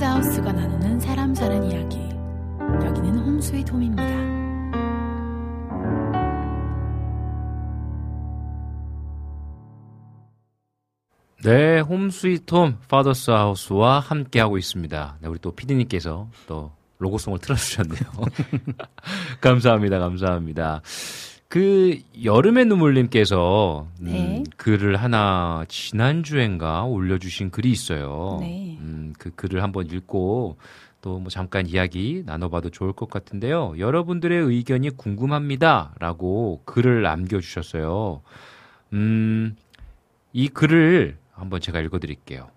하우스가 나누는 사람 사는 이야기. 여기는 홈스윗 홈입니다. 네, 홈 스위트 홈 파더스 하우스와 함께하고 있습니다. 네, 우리 또 피디님께서 또 로고송을 틀어주셨네요. 감사합니다, 감사합니다. 그 여름의 눈물님께서 음, 네. 글을 하나 지난 주엔가 올려주신 글이 있어요. 네. 음, 그 글을 한번 읽고 또 뭐 잠깐 이야기 나눠봐도 좋을 것 같은데요. 여러분들의 의견이 궁금합니다라고 글을 남겨주셨어요. 음, 이 글을 한번 제가 읽어드릴게요.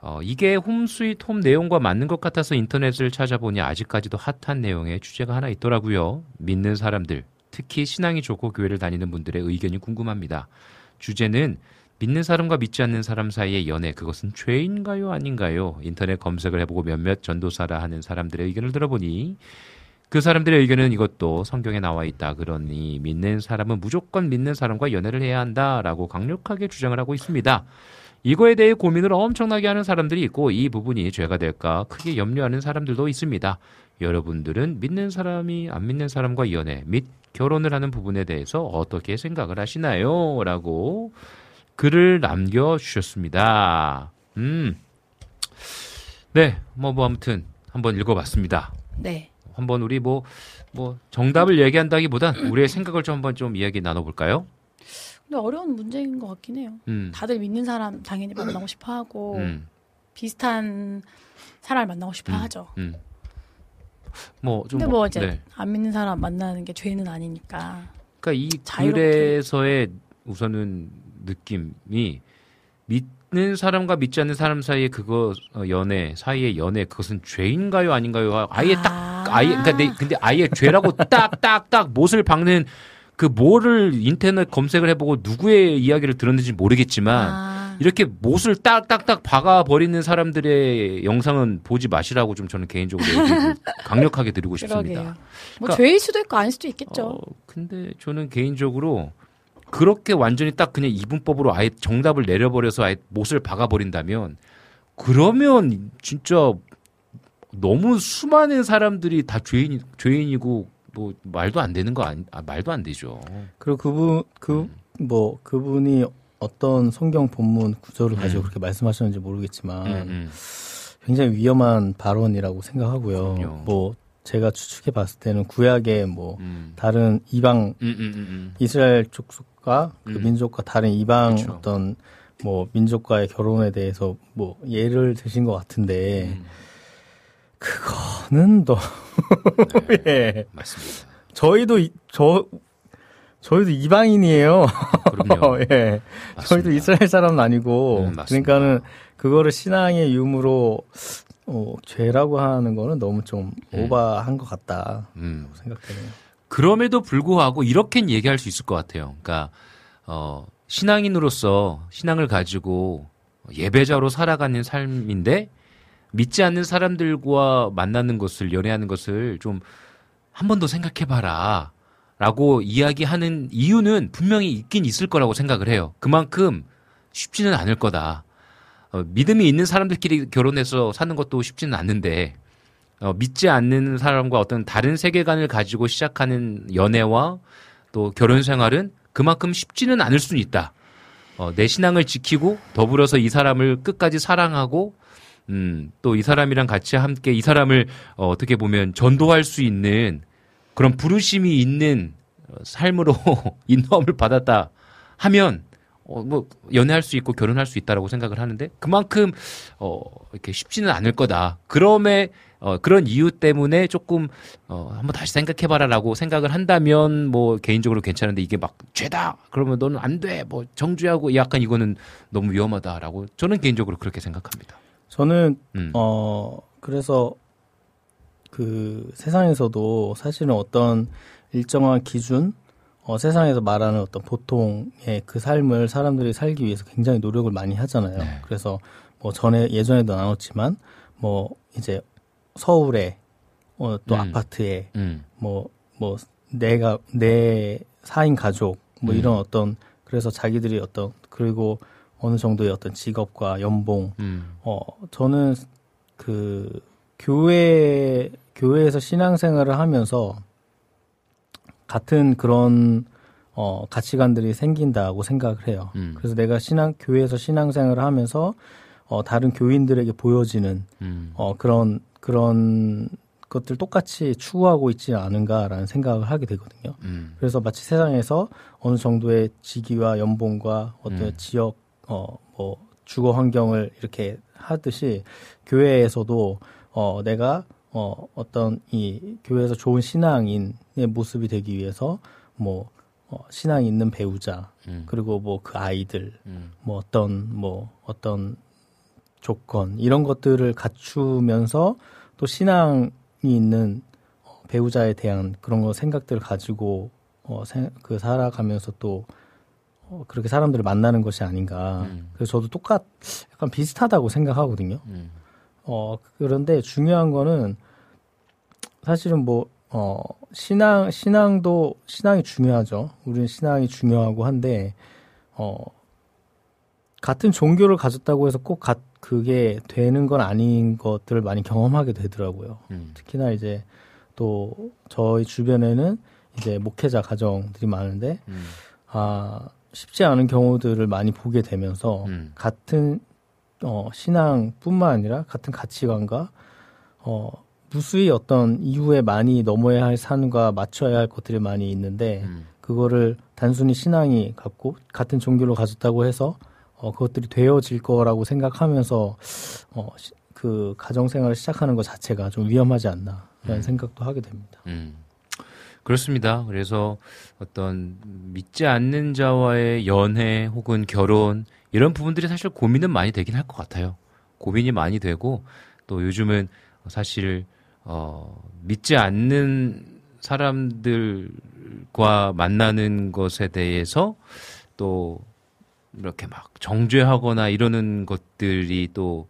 어, 이게 Home Sweet Home 내용과 맞는 것 같아서 인터넷을 찾아보니 아직까지도 핫한 내용의 주제가 하나 있더라고요. 믿는 사람들, 특히 신앙이 좋고 교회를 다니는 분들의 의견이 궁금합니다. 주제는 믿는 사람과 믿지 않는 사람 사이의 연애, 그것은 죄인가요, 아닌가요? 인터넷 검색을 해보고 몇몇 전도사라 하는 사람들의 의견을 들어보니 그 사람들의 의견은 이것도 성경에 나와 있다. 그러니 믿는 사람은 무조건 믿는 사람과 연애를 해야 한다라고 강력하게 주장을 하고 있습니다. 이거에 대해 고민을 엄청나게 하는 사람들이 있고 이 부분이 죄가 될까 크게 염려하는 사람들도 있습니다. 여러분들은 믿는 사람이 안 믿는 사람과 연애 및 결혼을 하는 부분에 대해서 어떻게 생각을 하시나요? 라고 글을 남겨주셨습니다. 음. 네, 뭐, 뭐, 아무튼 한번 읽어봤습니다. 네. 한번 우리 뭐, 뭐, 정답을 얘기한다기보단 우리의 생각을 좀 한번 좀 이야기 나눠볼까요? 근데 어려운 문제인 것 같긴 해요. 음. 다들 믿는 사람 당연히 만나고 싶어 하고 음. 비슷한 사람을 만나고 싶어 음. 하죠. 음. 뭐, 좀. 근데 뭐 이제 네. 안 믿는 사람 만나는 게 죄는 아니니까. 그러니까 이 자유롭게. 글에서의 우선은 느낌이 믿는 사람과 믿지 않는 사람 사이의 그거 어, 연애 사이의 연애 그것은 죄인가요 아닌가요? 아예 딱 아. 아예 그러니까 내, 근데 아예 죄라고 딱 딱 딱 못을 박는 그 뭐를 인터넷 검색을 해보고 누구의 이야기를 들었는지 모르겠지만 아, 이렇게 못을 딱딱딱 박아 버리는 사람들의 영상은 보지 마시라고 좀 저는 개인적으로 강력하게 드리고 싶습니다. 그러게요. 뭐 그러니까- 죄일 수도 있고 아닐 수도 있겠죠. 어, 근데 저는 개인적으로 그렇게 완전히 딱 그냥 이분법으로 아예 정답을 내려버려서 아예 못을 박아 버린다면 그러면 진짜 너무 수많은 사람들이 다 죄인 죄인이고 뭐 말도 안 되는 거 아니, 아, 말도 안 되죠. 그리고 그분 그 뭐 그분이 어떤 성경 본문 구절을 가지고 음. 그렇게 말씀하셨는지 모르겠지만 음, 음. 굉장히 위험한 발언이라고 생각하고요. 그럼요. 뭐 제가 추측해 봤을 때는 구약의 뭐 음. 다른 이방 음, 음. 이스라엘 족속과 그 음. 민족과 다른 이방 그쵸. 어떤 뭐 민족과의 결혼에 대해서 뭐 예를 드신 것 같은데 음. 그거는 또 예. 맞습니다. 저희도 이- 저 저희도 이방인이에요. 그럼요. 예. 저희도 맞습니다. 이스라엘 사람은 아니고 음. 그러니까는 그거를 신앙의 유무로 어, 죄라고 하는 거는 너무 좀 음. 오바한 것 같다 음. 생각되네요. 그럼에도 불구하고 이렇게는 얘기할 수 있을 것 같아요. 그러니까 어, 신앙인으로서 신앙을 가지고 예배자로 살아가는 삶인데 믿지 않는 사람들과 만나는 것을 연애하는 것을 좀 한 번 더 생각해봐라. 라고 이야기하는 이유는 분명히 있긴 있을 거라고 생각을 해요. 그만큼 쉽지는 않을 거다. 어, 믿음이 있는 사람들끼리 결혼해서 사는 것도 쉽지는 않는데 어, 믿지 않는 사람과 어떤 다른 세계관을 가지고 시작하는 연애와 또 결혼 생활은 그만큼 쉽지는 않을 수는 있다. 어, 내 신앙을 지키고 더불어서 이 사람을 끝까지 사랑하고 음, 또 이 사람이랑 같이 함께 이 사람을 어, 어떻게 보면 전도할 수 있는 그런 부르심이 있는 어, 삶으로 인도함을 받았다 하면 어, 뭐 연애할 수 있고 결혼할 수 있다라고 생각을 하는데 그만큼 어, 이렇게 쉽지는 않을 거다. 그럼에 어, 그런 이유 때문에 조금 어, 한번 다시 생각해 봐라라고 생각을 한다면 뭐 개인적으로 괜찮은데 이게 막 죄다 그러면 너는 안 돼. 뭐 정죄하고 약간 이거는 너무 위험하다라고 저는 개인적으로 그렇게 생각합니다. 저는 음. 어 그래서 그 세상에서도 사실은 어떤 일정한 기준 어, 세상에서 말하는 어떤 보통의 그 삶을 사람들이 살기 위해서 굉장히 노력을 많이 하잖아요. 네. 그래서 뭐 전에 예전에도 나눴지만 뭐 이제 서울에 어, 또 음. 아파트에 음. 뭐, 뭐, 내가, 내 사인 가족, 뭐 음. 이런 어떤, 그래서 자기들이 어떤, 그리고 어느 정도의 어떤 직업과 연봉, 음. 어, 저는 그, 교회, 교회에서 신앙생활을 하면서 같은 그런, 어, 가치관들이 생긴다고 생각을 해요. 음. 그래서 내가 신앙, 교회에서 신앙생활을 하면서, 어, 다른 교인들에게 보여지는, 음. 어, 그런, 그런 것들 똑같이 추구하고 있지 않은가라는 생각을 하게 되거든요. 음. 그래서 마치 세상에서 어느 정도의 직위와 연봉과 어떤 음. 지역, 어, 뭐, 주거 환경을 이렇게 하듯이 교회에서도, 어, 내가, 어, 어떤 이 교회에서 좋은 신앙인의 모습이 되기 위해서 뭐, 어, 신앙이 있는 배우자, 음. 그리고 뭐 그 아이들, 음. 뭐 어떤 뭐 어떤 조건 이런 것들을 갖추면서 또 신앙이 있는 어, 배우자에 대한 그런 거 생각들을 가지고 어, 생- 그 살아가면서 또 어, 그렇게 사람들을 만나는 것이 아닌가. 음. 그래서 저도 똑같 약간 비슷하다고 생각하거든요. 음. 어, 그런데 중요한 거는 사실은 뭐, 어, 신앙, 신앙도, 신앙이 중요하죠. 우리는 신앙이 중요하고 한데, 어, 같은 종교를 가졌다고 해서 꼭 가, 그게 되는 건 아닌 것들을 많이 경험하게 되더라고요. 음. 특히나 이제 또 저희 주변에는 이제 목회자 가정들이 많은데, 음. 아, 쉽지 않은 경우들을 많이 보게 되면서 음. 같은 어, 신앙뿐만 아니라 같은 가치관과 어, 무수히 어떤 이후에 많이 넘어야 할 산과 맞춰야 할 것들이 많이 있는데 음. 그거를 단순히 신앙이 갖고 같은 종교를 가졌다고 해서 어, 그것들이 되어질 거라고 생각하면서 어, 시- 그 가정 생활을 시작하는 것 자체가 좀 위험하지 않나 라는 음. 생각도 하게 됩니다. 음. 그렇습니다. 그래서 어떤 믿지 않는 자와의 연애 혹은 결혼 이런 부분들이 사실 고민은 많이 되긴 할 것 같아요. 고민이 많이 되고 또 요즘은 사실 어 믿지 않는 사람들과 만나는 것에 대해서 또 이렇게 막 정죄하거나 이러는 것들이 또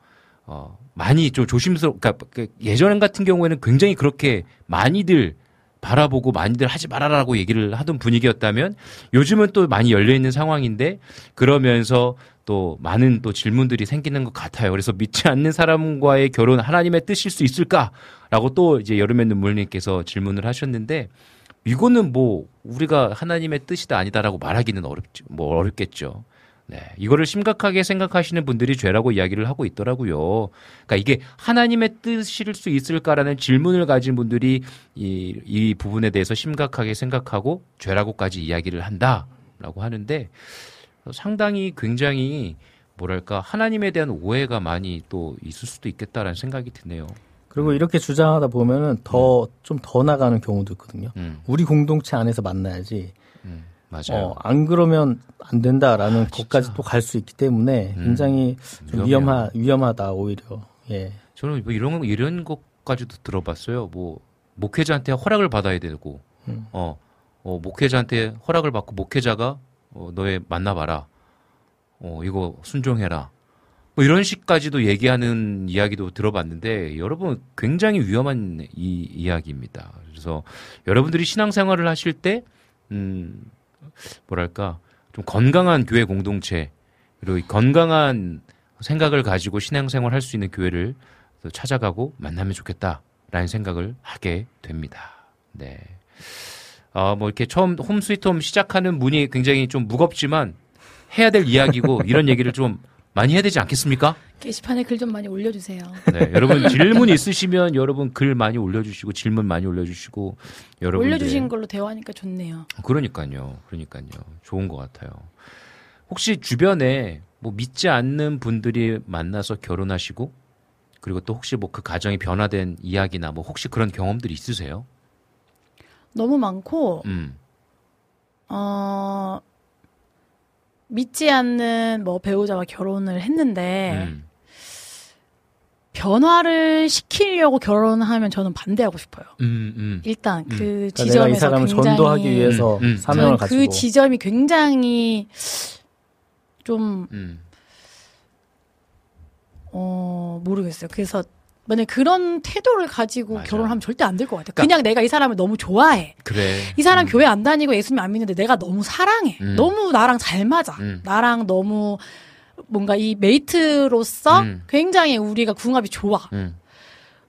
어, 많이 좀 조심스럽, 그러니까 그 예전 같은 경우에는 굉장히 그렇게 많이들 바라보고 많이들 하지 말아라라고 얘기를 하던 분위기였다면 요즘은 또 많이 열려 있는 상황인데 그러면서 또 많은 또 질문들이 생기는 것 같아요. 그래서 믿지 않는 사람과의 결혼 하나님의 뜻일 수 있을까라고 또 이제 여름의 눈물님께서 질문을 하셨는데 이거는 뭐 우리가 하나님의 뜻이다 아니다라고 말하기는 어렵죠. 뭐 어렵겠죠. 네, 이거를 심각하게 생각하시는 분들이 죄라고 이야기를 하고 있더라고요. 그러니까 이게 하나님의 뜻일 수 있을까라는 질문을 가진 분들이 이, 이 부분에 대해서 심각하게 생각하고 죄라고까지 이야기를 한다라고 하는데 상당히 굉장히 뭐랄까 하나님에 대한 오해가 많이 또 있을 수도 있겠다라는 생각이 드네요. 그리고 이렇게 주장하다 보면은 더 좀더 나가는 경우도 있거든요. 음, 우리 공동체 안에서 만나야지. 음, 맞아요. 어, 안 그러면 안 된다라는 아, 것까지. 또 갈 수 있기 때문에 음. 굉장히 좀. 위험하 위험하다 오히려. 예. 저는 뭐 이런 거- 이런 것까지도 들어봤어요. 뭐 목회자한테 허락을 받아야 되고, 음. 어, 어, 목회자한테 허락을 받고 목회자가 어, 너의 만나봐라. 어, 이거 순종해라. 뭐 이런 식까지도 얘기하는 이야기도 들어봤는데 여러분 굉장히 위험한 이 이야기입니다. 그래서 여러분들이 신앙생활을 하실 때 음, 뭐랄까 좀 건강한 교회 공동체 그리고 이 건강한 생각을 가지고 신앙생활 할 수 있는 교회를 또 찾아가고 만나면 좋겠다라는 생각을 하게 됩니다. 네. 아, 뭐 이렇게 처음 홈 스위트 홈 시작하는 문이 굉장히 좀 무겁지만 해야 될 이야기고 이런 얘기를 좀 많이 해야 되지 않겠습니까? 게시판에 글 좀 많이 올려주세요. 네, 여러분 질문 있으시면 여러분 글 많이 올려주시고 질문 많이 올려주시고 여러분 올려주신 걸로 대화하니까 좋네요. 그러니까요, 그러니까요, 좋은 것 같아요. 혹시 주변에 뭐 믿지 않는 분들이 만나서 결혼하시고 그리고 또 혹시 뭐 그 가정이 변화된 이야기나 뭐 혹시 그런 경험들이 있으세요? 너무 많고 음, 어 믿지 않는 뭐 배우자와 결혼을 했는데 음. 변화를 시키려고 결혼하면 저는 반대하고 싶어요. 음, 음. 일단 그 그러니까 내가 이 지점에서 사람을 굉장히 전도하기 위해서 음, 음. 사명을 저는 가지고 그 지점이 굉장히 좀 음. 어, 모르겠어요. 그래서 만약 그런 태도를 가지고 맞아요. 결혼하면 절대 안 될 것 같아요. 그러니까- 그냥 내가 이 사람을 너무 좋아해. 그래. 이 사람 음. 교회 안 다니고 예수님 안 믿는데 내가 너무 사랑해. 음. 너무 나랑 잘 맞아. 음. 나랑 너무 뭔가 이 메이트로서 음. 굉장히 우리가 궁합이 좋아. 음,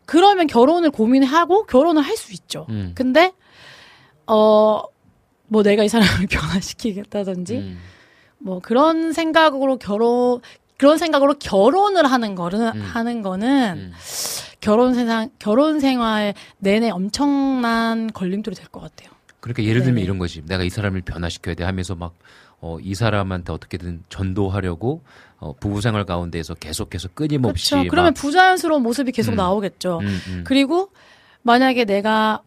그러면 결혼을 고민하고 결혼을 할 수 있죠. 음. 근데 어 뭐 내가 이 사람을 변화시키겠다든지 음. 뭐 그런 생각으로 결혼 그런 생각으로 결혼을 하는 거는 음. 하는 거는 음. 결혼 세상 결혼 생활 내내 엄청난 걸림돌이 될 것 같아요. 그러니까 예를 들면 네네. 이런 거지. 내가 이 사람을 변화시켜야 돼 하면서 막, 어, 이 사람한테 어떻게든 전도하려고, 어, 부부 생활 가운데에서 계속해서 끊임없이. 그렇죠. 그러면 막, 부자연스러운 모습이 계속 음. 나오겠죠. 음, 음. 그리고 만약에 내가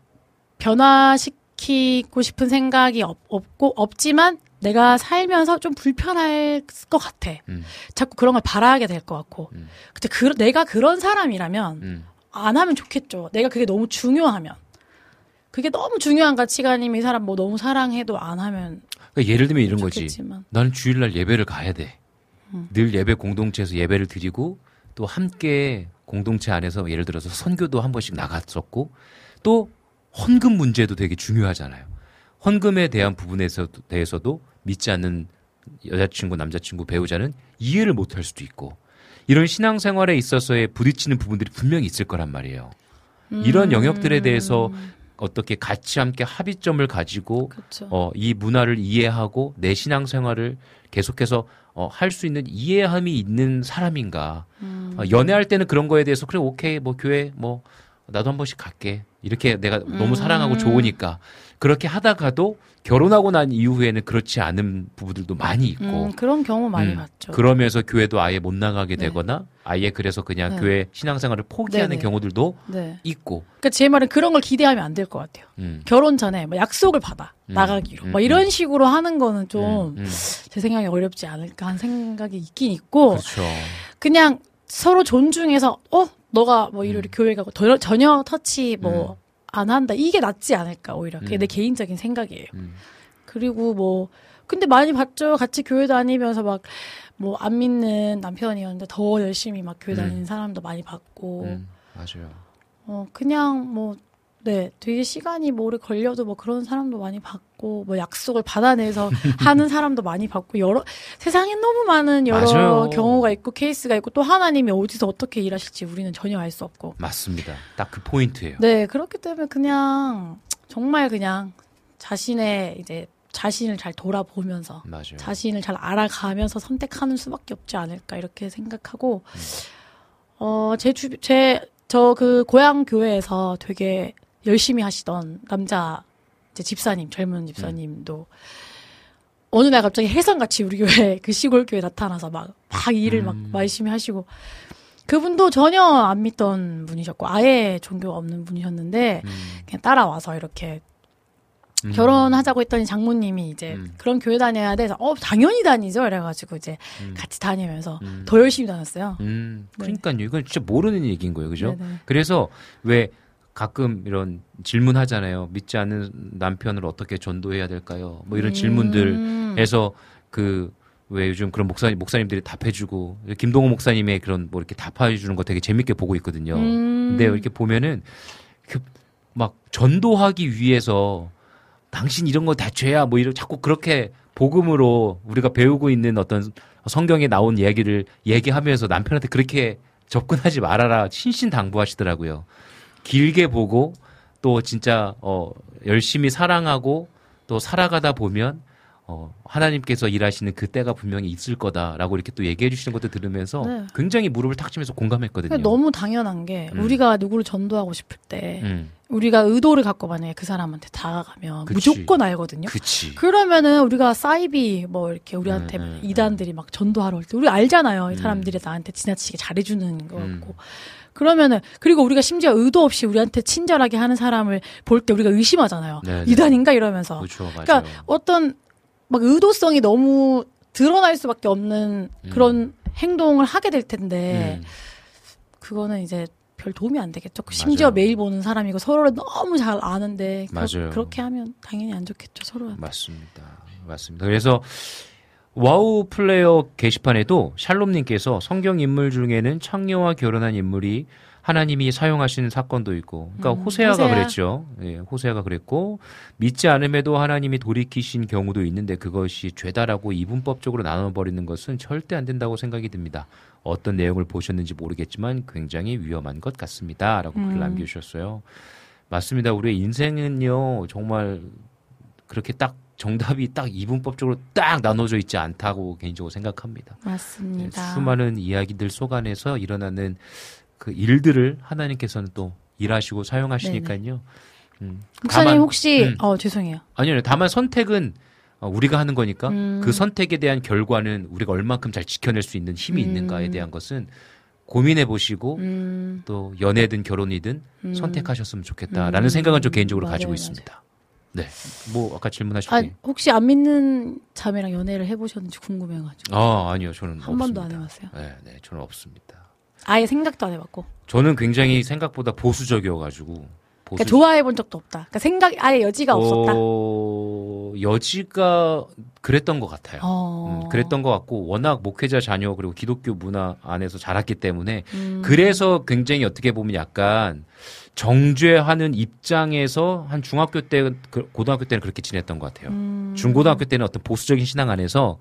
변화시키고 싶은 생각이 없, 없고 없지만 내가 살면서 좀 불편할 것 같아. 음. 자꾸 그런 걸 바라게 될 것 같고. 음. 근데 그, 내가 그런 사람이라면 음. 안 하면 좋겠죠. 내가 그게 너무 중요하면. 그게 너무 중요한 가치관이면 이 사람 뭐 너무 사랑해도 안 하면 그러니까 예를 들면 이런 거지. 좋겠지만. 나는 주일날 예배를 가야 돼. 음. 늘 예배 공동체에서 예배를 드리고 또 함께 공동체 안에서 예를 들어서 선교도 한 번씩 나갔었고 또 헌금 문제도 되게 중요하잖아요. 헌금에 대한 부분에서 대해서도 믿지 않는 여자친구, 남자친구, 배우자는 이해를 못할 수도 있고 이런 신앙생활에 있어서의 부딪히는 부분들이 분명히 있을 거란 말이에요. 이런 영역들에 대해서 어떻게 같이 함께 합의점을 가지고 그렇죠. 어, 이 문화를 이해하고 내 신앙생활을 계속해서 어, 할 수 있는 이해함이 있는 사람인가. 음. 어, 연애할 때는 그런 거에 대해서 그래 오케이 뭐 교회 뭐 나도 한 번씩 갈게. 이렇게 내가 너무 사랑하고 좋으니까 그렇게 하다가도 결혼하고 난 이후에는 그렇지 않은 부부들도 많이 있고 음, 그런 경우 많이 음, 봤죠. 그러면서 교회도 아예 못 나가게 네. 되거나 아예 그래서 그냥 네. 교회 신앙생활을 포기하는 네네. 경우들도 네. 있고 그러니까 제 말은 그런 걸 기대하면 안 될 것 같아요. 음. 결혼 전에 뭐 약속을 받아 음, 나가기로 음, 뭐 이런 식으로 하는 거는 좀 음, 음. 제 생각에 어렵지 않을까 하는 생각이 있긴 있고 그렇죠. 그냥 서로 존중해서 어 너가 뭐 음. 교회 가고 더- 전혀 터치 뭐 안 한다 이게 낫지 않을까 오히려 그게 음. 내 개인적인 생각이에요. 음. 그리고 뭐 근데 많이 봤죠 같이 교회 다니면서 막 뭐 안 믿는 남편이었는데 더 열심히 막 교회 음. 다니는 사람도 많이 봤고 음, 맞아요. 어, 그냥 뭐, 네, 되게 시간이 뭐 오래 걸려도 뭐 그런 사람도 많이 봤고, 뭐 약속을 받아내서 하는 사람도 많이 봤고, 여러, 세상에 너무 많은 여러 맞아요. 경우가 있고, 케이스가 있고, 또 하나님이 어디서 어떻게 일하실지 우리는 전혀 알 수 없고. 맞습니다. 딱 그 포인트예요. 네, 그렇기 때문에 그냥, 정말 그냥 자신의 이제 자신을 잘 돌아보면서 맞아요. 자신을 잘 알아가면서 선택하는 수밖에 없지 않을까 이렇게 생각하고 어제 주 제 저 그 고향 교회에서 되게 열심히 하시던 남자 이제 집사님 젊은 집사님도 어느 날 갑자기 혜성같이 우리 교회 그 시골 교회 나타나서 막막 일을 막 음. 열심히 하시고 그분도 전혀 안 믿던 분이셨고 아예 종교가 없는 분이셨는데 음, 그냥 따라와서 이렇게 음. 결혼하자고 했더니 장모님이 이제 음. 그런 교회 다녀야 돼서 어 당연히 다니죠 이래가지고 이제 음. 같이 다니면서 음. 더 열심히 다녔어요. 음, 네. 그러니까요. 이건 진짜 모르는 얘기인 거예요. 그죠? 네네. 그래서 왜 가끔 이런 질문하잖아요. 믿지 않는 남편을 어떻게 전도해야 될까요? 뭐 이런 음. 질문들에서 그 왜 요즘 그런 목사님 목사님들이 답해주고 김동호 목사님의 그런 뭐 이렇게 답해주는 거 되게 재밌게 보고 있거든요. 음. 근데 이렇게 보면은 그 막 전도하기 위해서 당신 이런 거 다 죄야 뭐 이런 자꾸 그렇게 복음으로 우리가 배우고 있는 어떤 성경에 나온 이야기를 얘기하면서 남편한테 그렇게 접근하지 말아라 신신 당부하시더라고요. 길게 보고 또 진짜 어 열심히 사랑하고 또 살아가다 보면 어 하나님께서 일하시는 그 때가 분명히 있을 거다라고 이렇게 또 얘기해 주시는 것도 들으면서 네. 굉장히 무릎을 탁 치면서 공감했거든요. 그러니까 너무 당연한 게 음. 우리가 누구를 전도하고 싶을 때 음. 우리가 의도를 갖고 만약에 그 사람한테 다가가면 그치. 무조건 알거든요. 그치. 그러면은 우리가 사이비 뭐 이렇게 우리한테 음, 음, 이단들이 막 전도하러 올 때 우리 알잖아요. 이 음. 사람들이 나한테 지나치게 잘해주는 거 음. 같고. 그러면은 그리고 우리가 심지어 의도 없이 우리한테 친절하게 하는 사람을 볼 때 우리가 의심하잖아요. 네, 네. 이단인가 이러면서. 그렇죠. 그러니까 어떤 막 의도성이 너무 드러날 수밖에 없는 음. 그런 행동을 하게 될 텐데 음. 그거는 이제 별 도움이 안 되겠죠. 심지어 맞아요. 매일 보는 사람이고 서로를 너무 잘 아는데 그- 맞아요. 그렇게 하면 당연히 안 좋겠죠 서로. 맞습니다. 맞습니다. 그래서 와우 플레이어 게시판에도 샬롬님께서 성경 인물 중에는 창녀와 결혼한 인물이 하나님이 사용하시는 사건도 있고, 그러니까 음, 호세아가 호세아. 그랬죠. 예, 호세아가 그랬고 믿지 않음에도 하나님이 돌이키신 경우도 있는데 그것이 죄다라고 이분법적으로 나눠버리는 것은 절대 안 된다고 생각이 듭니다. 어떤 내용을 보셨는지 모르겠지만 굉장히 위험한 것 같습니다.라고 음. 글 남겨주셨어요. 맞습니다. 우리의 인생은요 정말 그렇게 딱 정답이 딱 이분법적으로 딱 나눠져 있지 않다고 개인적으로 생각합니다. 네, 맞습니다. 수많은 이야기들 속 안에서 일어나는 그 일들을 하나님께서는 또 일하시고 사용하시니까요. 음, 목사님 다만- 혹시 음. 어 죄송해요. 아니요, 다만 선택은 어, 우리가 하는 거니까 음. 그 선택에 대한 결과는 우리가 얼만큼 잘 지켜낼 수 있는 힘이 음. 있는가에 대한 것은 고민해 보시고 음, 또 연애든 결혼이든 음. 선택하셨으면 좋겠다라는 음. 생각은 좀 개인적으로 맞아요, 가지고 맞아요. 있습니다. 네, 뭐 아까 질문하신 아게 혹시 안 믿는 자매랑 연애를 해보셨는지 궁금해가지고 아, 아니요, 저는 한 번도 안 없습니다. 해봤어요. 네, 네, 저는 없습니다. 아예 생각도 안 해봤고. 저는 굉장히 생각보다 보수적이어가지고 보수 그러니까 좋아해본 적도 없다. 그러니까 생각 아예 여지가 없었다. 어, 여지가 그랬던 것 같아요. 어. 음, 그랬던 것 같고 워낙 목회자 자녀 그리고 기독교 문화 안에서 자랐기 때문에 음. 그래서 굉장히 어떻게 보면 약간 정죄하는 입장에서 한 중학교 때 그- 고등학교 때는 그렇게 지냈던 것 같아요. 음. 중고등학교 때는 어떤 보수적인 신앙 안에서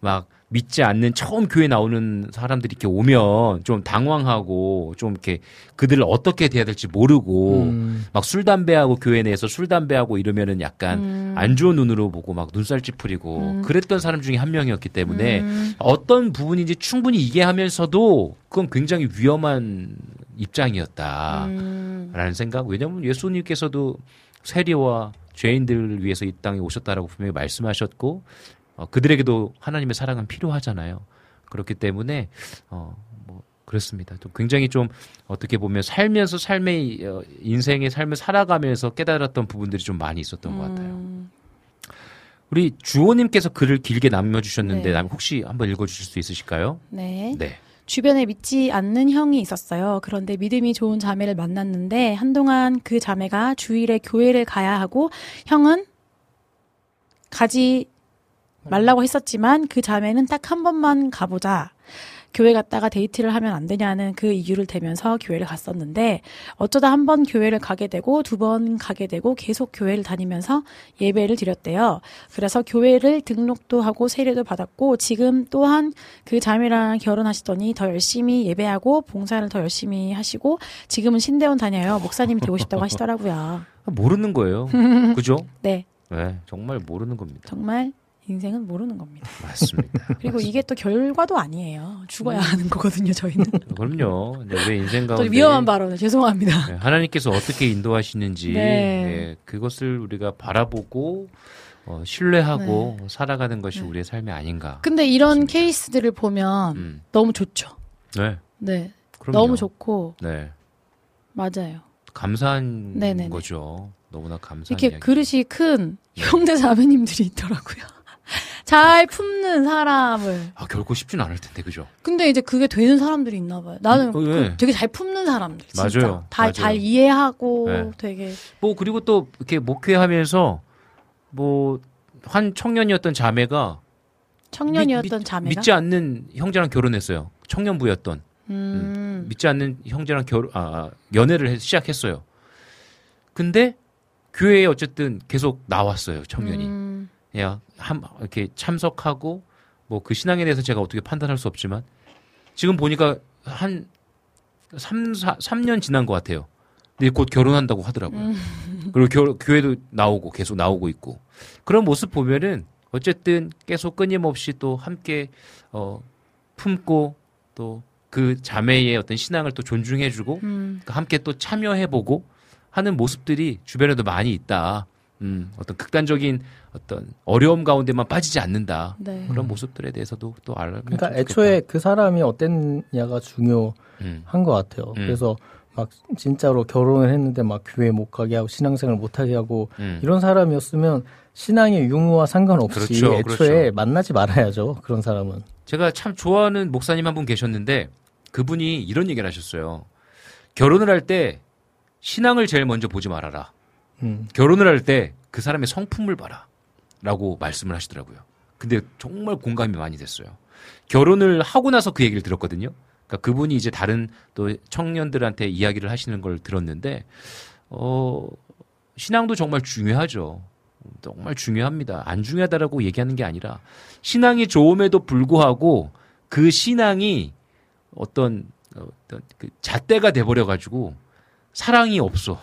막 믿지 않는 처음 교회 나오는 사람들이 이렇게 오면 좀 당황하고 좀 이렇게 그들을 어떻게 대해야 될지 모르고 음. 막술 담배하고 교회 내에서 술 담배하고 이러면은 약간 음. 안 좋은 눈으로 보고 막 눈살 찌푸리고 음. 그랬던 사람 중에 한 명이었기 때문에 음. 어떤 부분인지 충분히 이해하면서도 그건 굉장히 위험한 입장이었다라는 음. 생각. 왜냐하면 예수님께서도 세리와 죄인들을 위해서 이 땅에 오셨다라고 분명히 말씀하셨고 어, 그들에게도 하나님의 사랑은 필요하잖아요. 그렇기 때문에 어, 뭐 그렇습니다. 또 굉장히 좀 어떻게 보면 살면서 삶의 어, 인생의 삶을 살아가면서 깨달았던 부분들이 좀 많이 있었던 것 같아요. 음. 우리 주호님께서 글을 길게 남겨주셨는데 네. 남- 혹시 한번 읽어주실 수 있으실까요? 네. 네. 주변에 믿지 않는 형이 있었어요. 그런데 믿음이 좋은 자매를 만났는데 한동안 그 자매가 주일에 교회를 가야 하고 형은 가지 말라고 했었지만 그 자매는 딱 한 번만 가보자. 교회 갔다가 데이트를 하면 안 되냐는 그 이유를 대면서 교회를 갔었는데 어쩌다 한 번 교회를 가게 되고 두 번 가게 되고 계속 교회를 다니면서 예배를 드렸대요. 그래서 교회를 등록도 하고 세례도 받았고 지금 또한 그 자매랑 결혼하시더니 더 열심히 예배하고 봉사를 더 열심히 하시고 지금은 신대원 다녀요. 목사님 되고 싶다고 하시더라고요. 모르는 거예요. 그죠? 네. 네, 정말 모르는 겁니다. 정말 인생은 모르는 겁니다. 맞습니다. 그리고 이게 또 결과도 아니에요. 죽어야 하는 거거든요, 저희는. 그럼요. 네, 왜 인생 또 가운데 위험한 발언을 죄송합니다. 네, 하나님께서 어떻게 인도하시는지 네. 네, 그것을 우리가 바라보고 어, 신뢰하고 살아가는 것이 네. 우리의 삶이 아닌가. 근데 이런 맞습니다. 케이스들을 보면 음, 너무 좋죠. 네, 네. 그럼요. 너무 좋고 네, 맞아요. 감사한 네네네. 거죠. 너무나 감사한 이렇게 이야기. 그릇이 큰 형제 자매님들이 있더라고요. 잘 품는 사람을. 아 결코 쉽진 않을 텐데 그죠? 근데 이제 그게 되는 사람들이 있나 봐요. 나는 어, 그 네. 되게 잘 품는 사람들. 진짜. 맞아요. 다 맞아요. 잘 이해하고 네. 되게 뭐 그리고 또 이렇게 목회하면서 뭐 한 청년이었던 자매가 청년이었던 믿- 자매가. 믿지 않는 형제랑 결혼했어요. 청년부였던 음. 믿지 않는 형제랑 결 아, 연애를 해- 시작했어요. 근데 교회에 어쨌든 계속 나왔어요 청년이. 음. 그 냥한 이렇게 참석하고 뭐 그 신앙에 대해서 제가 어떻게 판단할 수 없지만 지금 보니까 한 3, 4, 3년 지난 것 같아요. 근데 곧 결혼한다고 하더라고요. 음. 그리고 교, 교회도 나오고 계속 나오고 있고 그런 모습 보면은 어쨌든 계속 끊임없이 또 함께 어 품고 또 그 자매의 어떤 신앙을 또 존중해주고 음. 함께 또 참여해보고 하는 모습들이 주변에도 많이 있다. 음, 어떤 극단적인 어떤 어려움 가운데만 빠지지 않는다. 네. 그런 모습들에 대해서도 또 알면 그러니까 좋겠다. 애초에 그 사람이 어땠냐가 중요한 음, 것 같아요. 음. 그래서 막 진짜로 결혼을 했는데 막 교회 못 가게 하고 신앙생활 못 하게 하고 음. 이런 사람이었으면 신앙의 유무와 상관없이 그렇죠, 애초에 그렇죠. 만나지 말아야죠. 그런 사람은. 제가 참 좋아하는 목사님 한 분 계셨는데 그분이 이런 얘기를 하셨어요. 결혼을 할 때 신앙을 제일 먼저 보지 말아라. 음. 결혼을 할 때 그 사람의 성품을 봐라. 라고 말씀을 하시더라고요. 근데 정말 공감이 많이 됐어요. 결혼을 하고 나서 그 얘기를 들었거든요. 그러니까 그분이 이제 다른 또 청년들한테 이야기를 하시는 걸 들었는데, 어, 신앙도 정말 중요하죠. 정말 중요합니다. 안 중요하다라고 얘기하는 게 아니라, 신앙이 좋음에도 불구하고 그 신앙이 어떤, 어떤 그 잣대가 돼버려 가지고 사랑이 없어.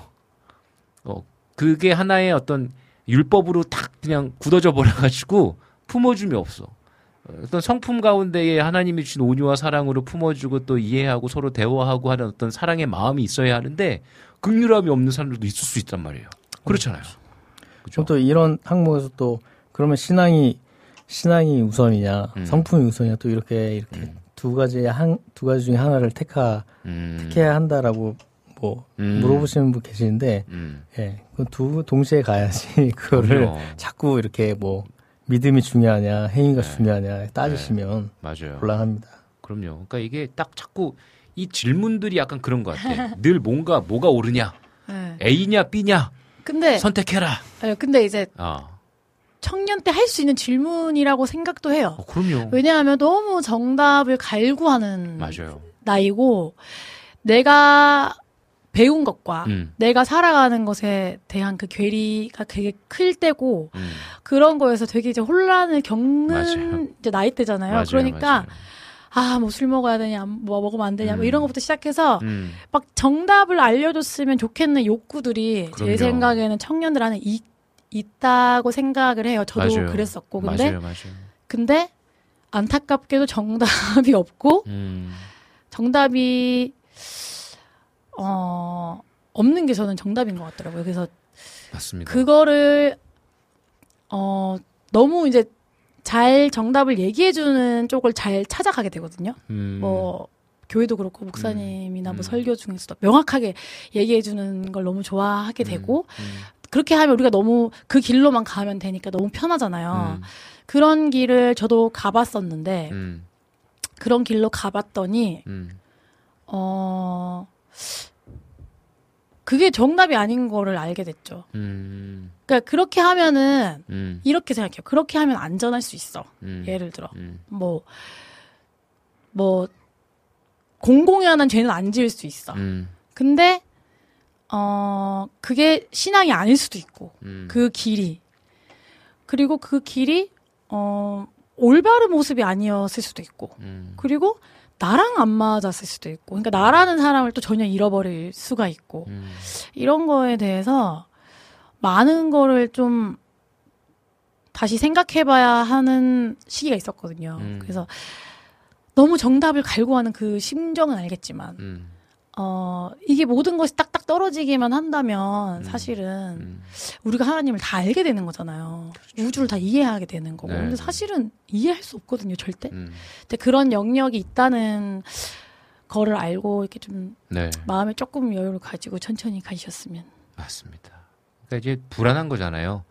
어, 그게 하나의 어떤 율법으로 탁 그냥 굳어져 버려가지고 품어줌이 없어. 어, 어떤 성품 가운데에 하나님이 주신 온유와 사랑으로 품어주고 또 이해하고 서로 대화하고 하는 어떤 사랑의 마음이 있어야 하는데 극률함이 없는 사람들도 있을 수 있단 말이에요. 그렇잖아요. 그죠? 그럼 또 이런 항목에서 또 그러면 신앙이 신앙이 우선이냐 음. 성품이 우선이냐 또 이렇게 이렇게 음. 두 가지의 한두 가지 중에 하나를 택하 음, 택해야 한다라고 뭐 음. 물어보시는 분 계시는데 음. 예, 그두 동시에 가야지 그거를 그럼요. 자꾸 이렇게 뭐 믿음이 중요하냐 행위가 네. 중요하냐 따지시면 맞아요. 곤란합니다. 그럼요. 그러니까 이게 딱 자꾸 이 질문들이 약간 그런 것 같아. 늘 뭔가 뭐가 옳으냐, 네. A냐 B냐 근데 선택해라. 아니, 근데 이제 아, 청년 때 할 수 있는 질문이라고 생각도 해요. 어, 그럼요. 왜냐하면 너무 정답을 갈구하는 맞아요. 나이고 내가 배운 것과 음, 내가 살아가는 것에 대한 그 괴리가 되게 클 때고 음. 그런 거에서 되게 이제 혼란을 겪는 맞아요. 이제 나이 때잖아요. 맞아요, 그러니까. 아 뭐 술 먹어야 되냐, 뭐 먹으면 안 되냐, 뭐 음. 이런 것부터 시작해서 음, 막 정답을 알려줬으면 좋겠는 욕구들이 그럼요. 제 생각에는 청년들 안에 이- 있다고 생각을 해요. 저도 맞아요. 그랬었고 근데 맞아요, 맞아요. 근데 안타깝게도 정답이 없고 음, 정답이 어 없는 게 저는 정답인 것 같더라고요. 그래서 맞습니다. 그거를 어 너무 이제 잘 정답을 얘기해주는 쪽을 잘 찾아가게 되거든요. 음, 뭐 교회도 그렇고 목사님이나 음. 뭐 설교 중에서도 명확하게 얘기해주는 걸 너무 좋아하게 음, 되고 음, 그렇게 하면 우리가 너무 그 길로만 가면 되니까 너무 편하잖아요. 음, 그런 길을 저도 가봤었는데 음, 그런 길로 가봤더니 음, 어 그게 정답이 아닌 거를 알게 됐죠. 음, 그러니까 그렇게 하면은 음, 이렇게 생각해요. 그렇게 하면 안전할 수 있어. 음, 예를 들어. 음, 뭐뭐 공공에 관한 죄는 안 지을 수 있어. 음, 근데 어 그게 신앙이 아닐 수도 있고 음, 그 길이. 그리고 그 길이 어 올바른 모습이 아니었을 수도 있고 음, 그리고 나랑 안 맞았을 수도 있고 그러니까 나라는 사람을 또 전혀 잃어버릴 수가 있고 음, 이런 거에 대해서 많은 거를 좀 다시 생각해봐야 하는 시기가 있었거든요. 음. 그래서 너무 정답을 갈구하는 그 심정은 알겠지만 음, 어 이게 모든 것이 딱딱 떨어지기만 한다면 음. 사실은 음. 우리가 하나님을 다 알게 되는 거잖아요. 우주를 다 이해하게 되는 거고. 네. 근데 사실은 이해할 수 없거든요, 절대. 음. 근데 그런 영역이 있다는 거를 알고 이렇게 좀 네. 마음에 조금 여유를 가지고 천천히 가셨으면. 맞습니다. 그러니까 이제 불안한 거잖아요.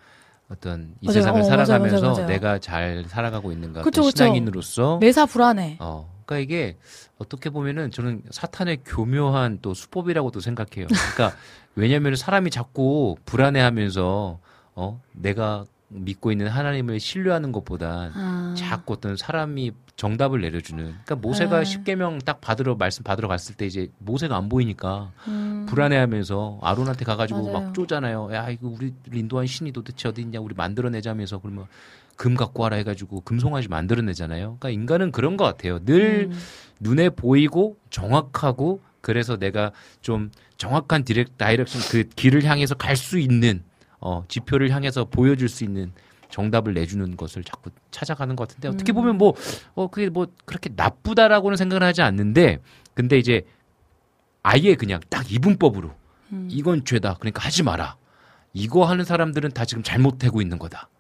어떤 이 맞아요. 세상을 어, 살아가면서 맞아요, 맞아요. 내가 잘 살아가고 있는가 그쵸, 또 그쵸. 신앙인으로서 매사 불안해. 어 그러니까 이게 어떻게 보면은 저는 사탄의 교묘한 또 수법이라고도 생각해요. 그러니까 왜냐하면 사람이 자꾸 불안해하면서 어 내가 믿고 있는 하나님을 신뢰하는 것보단 아, 자꾸 어떤 사람이 정답을 내려주는. 그러니까 모세가 아. 십계명 딱 받으러 말씀 받으러 갔을 때 이제 모세가 안 보이니까 음, 불안해하면서 아론한테 가가지고 맞아요. 막 쪼잖아요. 야 이거 우리 인도한 신이 도대체 어디 있냐? 우리 만들어내자면서 그러면 금 갖고 와라 해가지고 금송아지 만들어내잖아요. 그러니까 인간은 그런 것 같아요. 늘 음, 눈에 보이고 정확하고 그래서 내가 좀 정확한 direc direction 그 길을 향해서 갈 수 있는 어 지표를 향해서 보여줄 수 있는 정답을 내주는 것을 자꾸 찾아가는 것 같은데 어떻게 음. 보면 뭐 어 그게 뭐 그렇게 나쁘다라고는 생각을 하지 않는데 근데 이제 아예 그냥 딱 이분법으로 음. 이건 죄다 그러니까 하지 마라 이거 하는 사람들은 다 지금 잘못되고 있는 거다 어,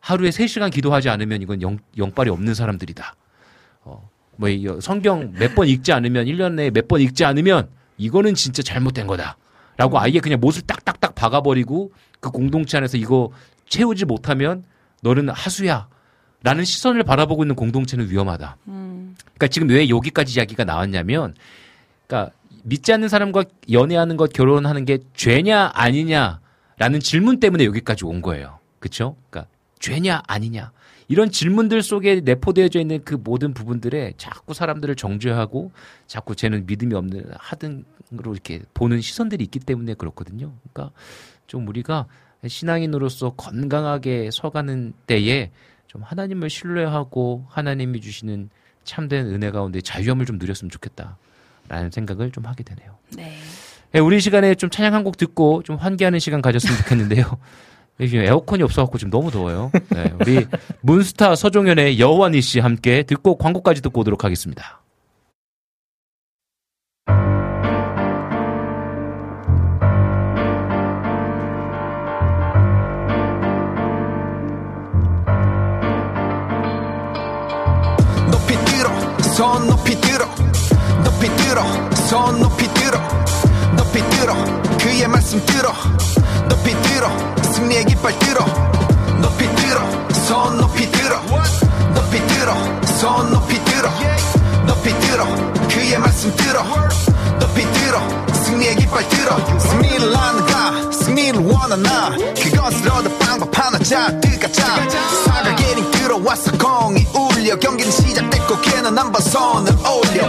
하루에 3시간 기도하지 않으면 이건 영, 영빨이 없는 사람들이다 어, 뭐 이, 성경 몇 번 읽지 않으면 1년 내에 몇 번 읽지 않으면 이거는 진짜 잘못된 거다 라고 아예 그냥 못을 딱딱딱 박아버리고 그 공동체 안에서 이거 채우지 못하면 너는 하수야 라는 시선을 바라보고 있는 공동체는 위험하다 음, 그러니까 지금 왜 여기까지 이야기가 나왔냐면, 그러니까 믿지 않는 사람과 연애하는 것, 결혼하는 게 죄냐 아니냐라는 질문 때문에 여기까지 온 거예요. 그렇죠? 그러니까 죄냐 아니냐 이런 질문들 속에 내포되어져 있는 그 모든 부분들에 자꾸 사람들을 정죄하고 자꾸 쟤는 믿음이 없는 하등으로 이렇게 보는 시선들이 있기 때문에 그렇거든요. 그러니까 좀 우리가 신앙인으로서 건강하게 서가는 때에 좀 하나님을 신뢰하고 하나님이 주시는 참된 은혜 가운데 자유함을 좀 누렸으면 좋겠다라는 생각을 좀 하게 되네요. 네. 예, 우리 시간에 좀 찬양 한 곡 듣고 좀 환기하는 시간 가졌으면 좋겠는데요. 지금 에어컨이 없어갖고 지금 너무 더워요. 네, 우리 문스타 서종현의 여호와니 씨 함께 듣고 광고까지 듣고 오도록 하겠습니다. 높이 들어 손 높이 들어 높이 들어 손 높이 들어 그의 말씀 들어. 높이 들어. 승리의 깃발 들어. 높이 들어. 손 높이 들어. 높이 들어. 손 높이 들어. 높이 들어. 그의 말씀 들어. 높이 들어. 승리의 깃발 들어. 승리를 하는가. 승리를 원하나. 그것을 얻을 방법 하나 자득하자. 게링 들어왔어 공이 울려. 경기는 시작됐고 걔는 한번 손을 올려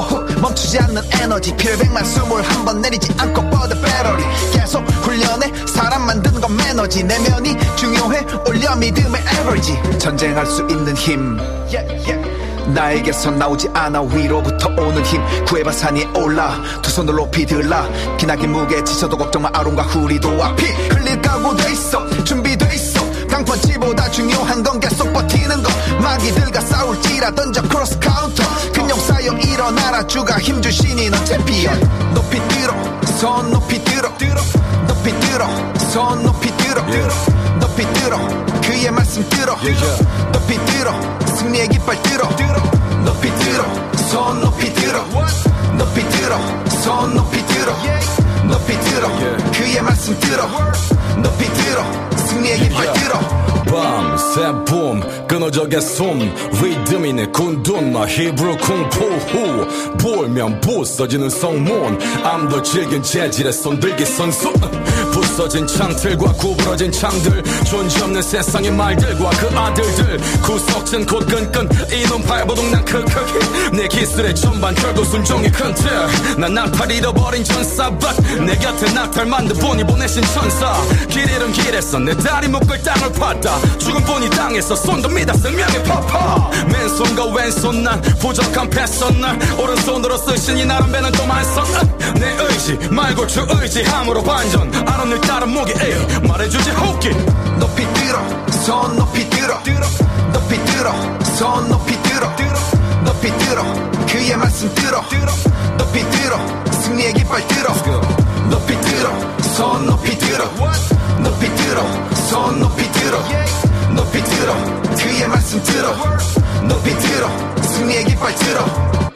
훅 멈추지 않는 에너지. 필백만 숨을 한 번 내리지 않고 뻗어 배터리 계속 훈련해 사람 만드는 건 매너지. 내면이 중요해. 올려 믿음의 에버리지 전쟁할 수 있는 힘. Yeah, yeah. 나에게서 나오지 않아. 위로부터 오는 힘. 구해봐 산 위에 올라. 두 손을 높이 들라. 기나긴 무게 지쳐도 걱정 마 아론과 후리도 앞이 흘릴 있어. 준비돼 있어 강펀치보다 중요한 건 계속 버티는 거 마귀들과 싸울지라 던져 크로스 카운터 근육 쌓여 일어나라. 주가 힘 주시니 넌 챔피언. 높이 들어 손 높이 들어. 높이 들어 손 높이 들어. 높이 들어 그의 말씀 들어. 높이 들어 승리의 깃발 들어. 높이 들어 손 높이 들어. 높이 들어 손 높이 들어. 높이 들어 그의 말씀 들어. 높이 들어 승리의 깃발 들어. 밤새 봄 끊어져게 숨 리듬이네 군둔마 히브리 쿵푸 보면 부서지는 성문. 암도 질긴 재질의 손들기 선수 부서진 창틀과 구부러진 창들 존재 없는 세상의 말들과 그 아들들. 구석진 곧 끈끈 이놈 발버둥 난 크크히. 내 기술의 전반 결국 순종이 큰틀난 나팔 잃어버린 전사밭 내 곁에 낙탈 만든 분이 보내신 천사. 길 잃은 길에서 내 다리 묶을 땅을 팠다. 죽은 분이 땅에서 손도 믿어 생명의 파파 맨손과 왼손 난 부족한 패선 날 오른손으로 쓰신 이 나름 배는 또만 썼내 의지 말고 주 의지함으로 반전. 아론 하늘 따라 목에 에이, 말해주지 호기. 높이 들어 손 높이 들어. 높이 들어 손 높이 들어. 높이 들어 그의 말씀 들어. 높이 들어 승리의 깃발 들어. 높이 들어 손 높이 들어. 높이 들어 손 높이 들어. 높이 들어 그의 말씀 들어. 높이 들어 승리의 깃발 들어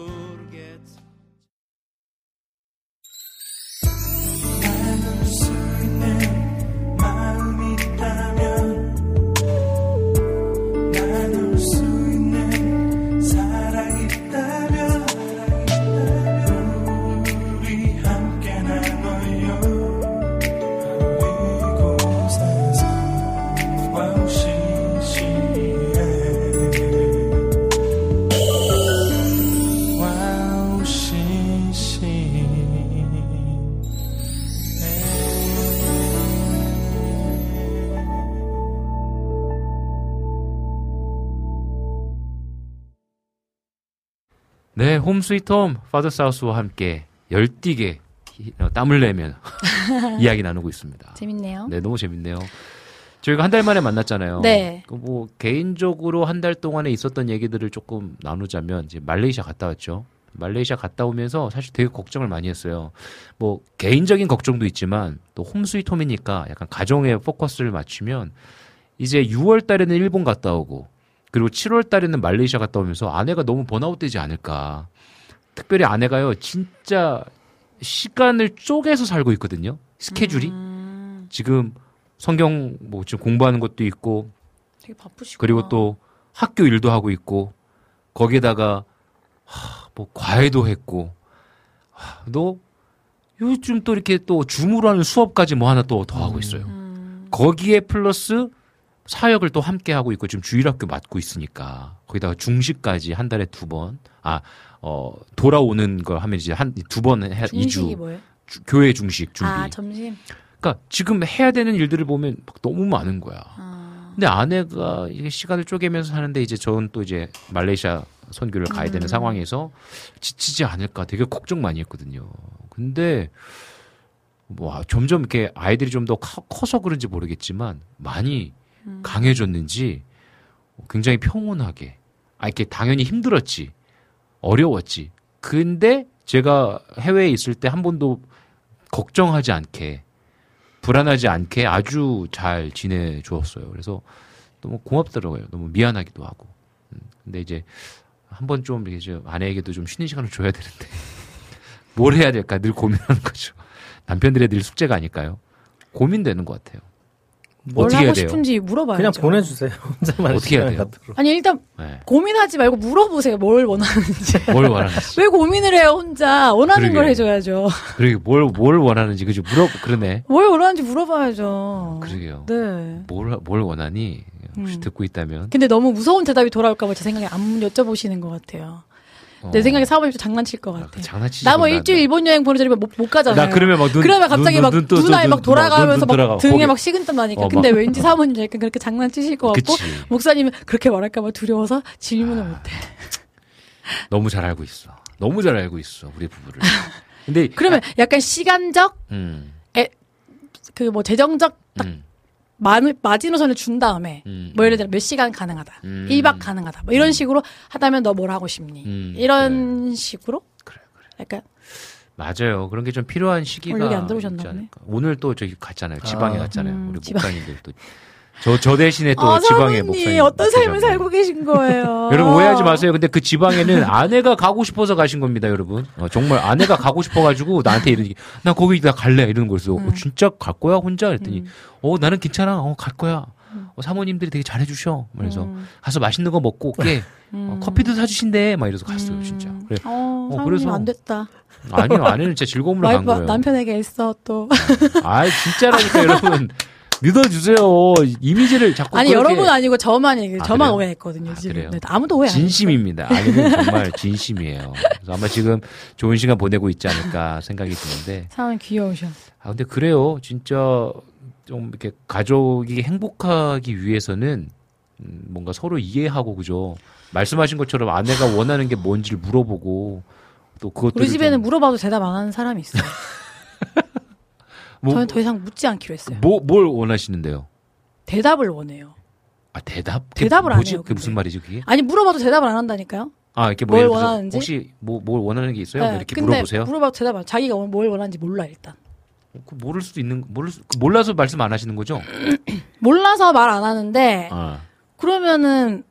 홈 스위트 홈 파더 사우스와 함께 열띠게 어, 땀을 내면 이야기 나누고 있습니다. 재밌네요. 네, 너무 재밌네요. 저희가 한 달 만에 만났잖아요. 네. 그뭐 개인적으로 한 달 동안에 있었던 얘기들을 조금 나누자면 이제 말레이시아 갔다 왔죠. 말레이시아 갔다 오면서 사실 되게 걱정을 많이 했어요. 뭐 개인적인 걱정도 있지만 또 홈스위트 홈이니까 약간 가정에 포커스를 맞추면 이제 6월 달에는 일본 갔다 오고 그리고 7월 달에는 말레이시아 갔다 오면서 아내가 너무 번아웃 되지 않을까. 특별히 아내가요, 진짜 시간을 쪼개서 살고 있거든요. 스케줄이. 음, 지금 성경 뭐 지금 공부하는 것도 있고 되게 바쁘시고. 그리고 또 학교 일도 하고 있고 거기에다가 하, 뭐 과외도 했고 하, 너 요즘 또 이렇게 또 줌으로 하는 수업까지 뭐 하나 또 더 하고 있어요. 음, 거기에 플러스 사역을 또 함께 하고 있고 지금 주일학교 맡고 있으니까 거기다가 중식까지 한 달에 두 번. 아, 어, 돌아오는 걸 하면 이제 한 두 번 해, 중식이 2주 뭐예요? 교회 중식 준비. 아 점심. 그러니까 지금 해야 되는 일들을 보면 막 너무 많은 거야. 아, 근데 아내가 이게 시간을 쪼개면서 사는데 이제 저는 또 이제 말레이시아 선교를 가야 되는 음. 상황에서 지치지 않을까 되게 걱정 많이 했거든요. 근데 와 점점 이렇게 아이들이 좀 더 커서 그런지 모르겠지만 많이 음. 강해졌는지 굉장히 평온하게 아 이렇게 당연히 힘들었지 어려웠지 근데 제가 해외에 있을 때 한 번도 걱정하지 않게 불안하지 않게 아주 잘 지내 주었어요. 그래서 너무 고맙더라고요. 너무 미안하기도 하고. 음, 근데 이제 한 번 좀 이제 저 아내에게도 좀 쉬는 시간을 줘야 되는데 뭘 해야 될까 늘 고민하는 거죠. 남편들의 늘 숙제가 아닐까요? 고민되는 것 같아요. 뭘 어떻게 해야 하고 돼요? 싶은지 물어봐야죠. 그냥 보내주세요. 혼자만 어떻게 해야 돼요? 갖도록. 아니 일단 네. 고민하지 말고 물어보세요. 뭘 원하는지. 뭘 원하는지. 왜 고민을 해요 혼자 원하는 걸 그러게요. 해줘야죠. 그러게 뭘, 뭘 원하는지 그죠? 물어 그러네. 뭘 원하는지 물어봐야죠. 그러게요. 네. 뭘, 뭘 원하니? 혹시 음. 듣고 있다면. 근데 너무 무서운 대답이 돌아올까봐 제 생각에 안 여쭤보시는 것 같아요. 내 어. 생각에 사모님 좀 장난칠 것 같아. 장난치지. 나뭐 마, 일주일 일본 여행 보내주면 못, 못 가잖아요. 나 그러면 막 눈- 그러면 갑자기 눈- 막 눈- 눈- 눈알 눈- 막 눈- 돌아가면서 막 등에 거기- 막 식은땀 나니까. 어, 근데 막- 왠지 사모님 약간 그렇게 장난치실 것 같고 그치. 목사님은 그렇게 말할까봐 두려워서 질문을 못해. 너무 잘 알고 있어. 너무 잘 알고 있어. 우리 부부를. 근데. 그러면 약간 시간적 음, 그뭐 재정적 음, 마, 마지노선을 준 다음에 음, 뭐 예를 들어 몇 시간 가능하다. 음. 1박 가능하다. 뭐 이런 식으로 하다면 너 뭘 하고 싶니? 음, 이런 식으로? 그래, 그래. 약간 맞아요. 그런 게 좀 필요한 시기가. 오늘 안 들어오셨나 보네. 오늘 또 저기 갔잖아요. 지방에 아. 갔잖아요. 음, 우리 지방. 목사님들 또. 저, 저 대신에 또 아, 지방에 목사님. 어떤 삶을. 살고 계신 거예요? 여러분 오해하지 마세요. 근데 그 지방에는 아내가 가고 싶어서 가신 겁니다, 여러분. 어, 정말 아내가 가고 싶어가지고 나한테 이러니 나 거기 나 갈래 이러는 거였어. 음. 어, 진짜 갈 거야 혼자 그랬더니 음. 어 나는 괜찮아. 어 갈 거야. 어, 사모님들이 되게 잘해주셔. 그래서 음. 가서 맛있는 거 먹고 올게. 어, 음. 커피도 사주신대. 막 이래서 갔어요, 음. 진짜. 그래. 어, 사모님 그래서- 안 됐다. 아니요, 아내는 진짜 즐거움으로 간 거예요. 남편에게 애써 또. 아, 진짜라니까 여러분. 믿어주세요. 이미지를 자꾸 아니 그렇게 여러분 아니고 저만 얘기, 아, 저만 그래요? 오해했거든요. 아, 지금 그래요? 네, 아무도 오해 안. 진심입니다. 아내는 정말 진심이에요. 그래서 아마 지금 좋은 시간 보내고 있지 않을까 생각이 드는데. 사모님 귀여우셔. 아, 근데 그래요. 진짜 좀 이렇게 가족이 행복하기 위해서는 음, 뭔가 서로 이해하고 그죠. 말씀하신 것처럼 아내가 원하는 게 뭔지를 물어보고 또 그것들 우리 집에는 물어봐도 대답 안 하는 사람이 있어요. 뭐, 저는 더 이상 묻지 않기로 했어요. 뭐, 뭘 원하시는데요? 대답을 원해요. 아, 대답? 대답을 안 뭐지? 해요, 그게 무슨. 말이지, 그게? 아니 물어봐도 대답을 안 한다니까요. 아, 이렇게 뭐 뭘 원하는지? 혹시 뭐, 뭘 원하는 게 있어요? 뭐 네, 이렇게 물어보세요. 물어봐도 대답 안. 자기가 뭘 원하는지 몰라 일단. 그 모를 수도 있는, 모를 수, 몰라서 말씀 안 하시는 거죠? 몰라서 말 안 하는데 아. 그러면은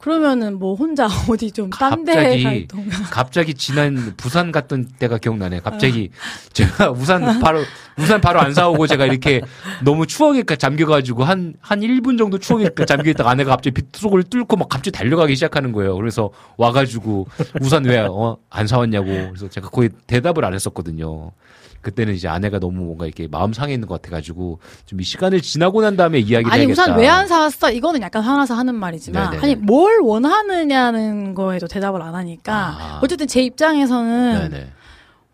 그러면은 뭐 혼자 어디 좀 딴 데에 가 갑자기 있던가. 갑자기 지난 부산 갔던 때가 기억나네. 갑자기 제가 우산 바로 우산 바로 안 사오고 제가 이렇게 너무 추억에 잠겨 가지고 한 한 1분 정도 추억에 잠겨 있다가 아내가 갑자기 빗속을 뚫고 막 갑자기 달려가기 시작하는 거예요. 그래서 와 가지고 우산 왜 안 사왔냐고. 그래서 제가 거의 대답을 안 했었거든요. 그때는 이제 아내가 너무 뭔가 이렇게 마음 상해 있는 것 같아가지고 좀 이 시간을 지나고 난 다음에 이야기를 아니 해야겠다. 우선 왜 안 사왔어? 이거는 약간 화나서 하는 말이지만 네네네. 아니 뭘 원하느냐는 거에도 대답을 안 하니까 아. 어쨌든 제 입장에서는 네네.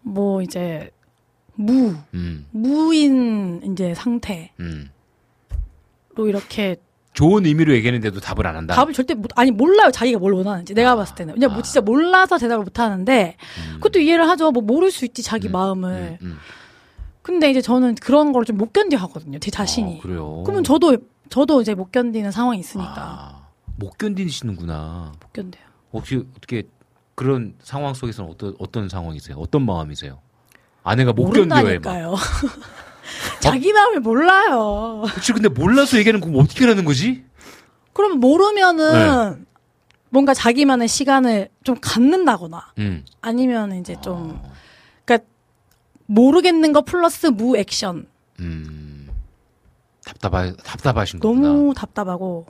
뭐 이제 무 음, 무인 이제 상태로 음. 이렇게 좋은 의미로 얘기했는데도 답을 안 한다. 답을 절대 못 아니 몰라요 자기가 뭘 원하는지 내가 봤을 때는 그냥 뭐 아. 진짜 몰라서 대답을 못 하는데 음. 그것도 이해를 하죠 뭐 모를 수 있지 자기 음, 마음을 음, 음. 근데 이제 저는 그런 걸 좀 못 견뎌 하거든요 제 자신이 어, 그래요. 그러면 저도 저도 이제 못 견디는 상황이 있으니까 아, 못 견디시는구나. 못 견뎌요 혹시 어떻게 그런 상황 속에서는 어떤 어떤 상황이세요? 어떤 마음이세요? 아내가 못 견뎌요. 막. 모른다니까요 자기 마음을 몰라요 그치 근데 몰라서 얘기하는 거 어떻게 하는 거지? 그러면 모르면은 네. 뭔가 자기만의 시간을 좀 갖는다거나 음. 아니면 이제 좀 어, 그러니까 모르겠는 거 플러스 무 액션 음. 답답하 답답하신 거구나. 너무 답답하고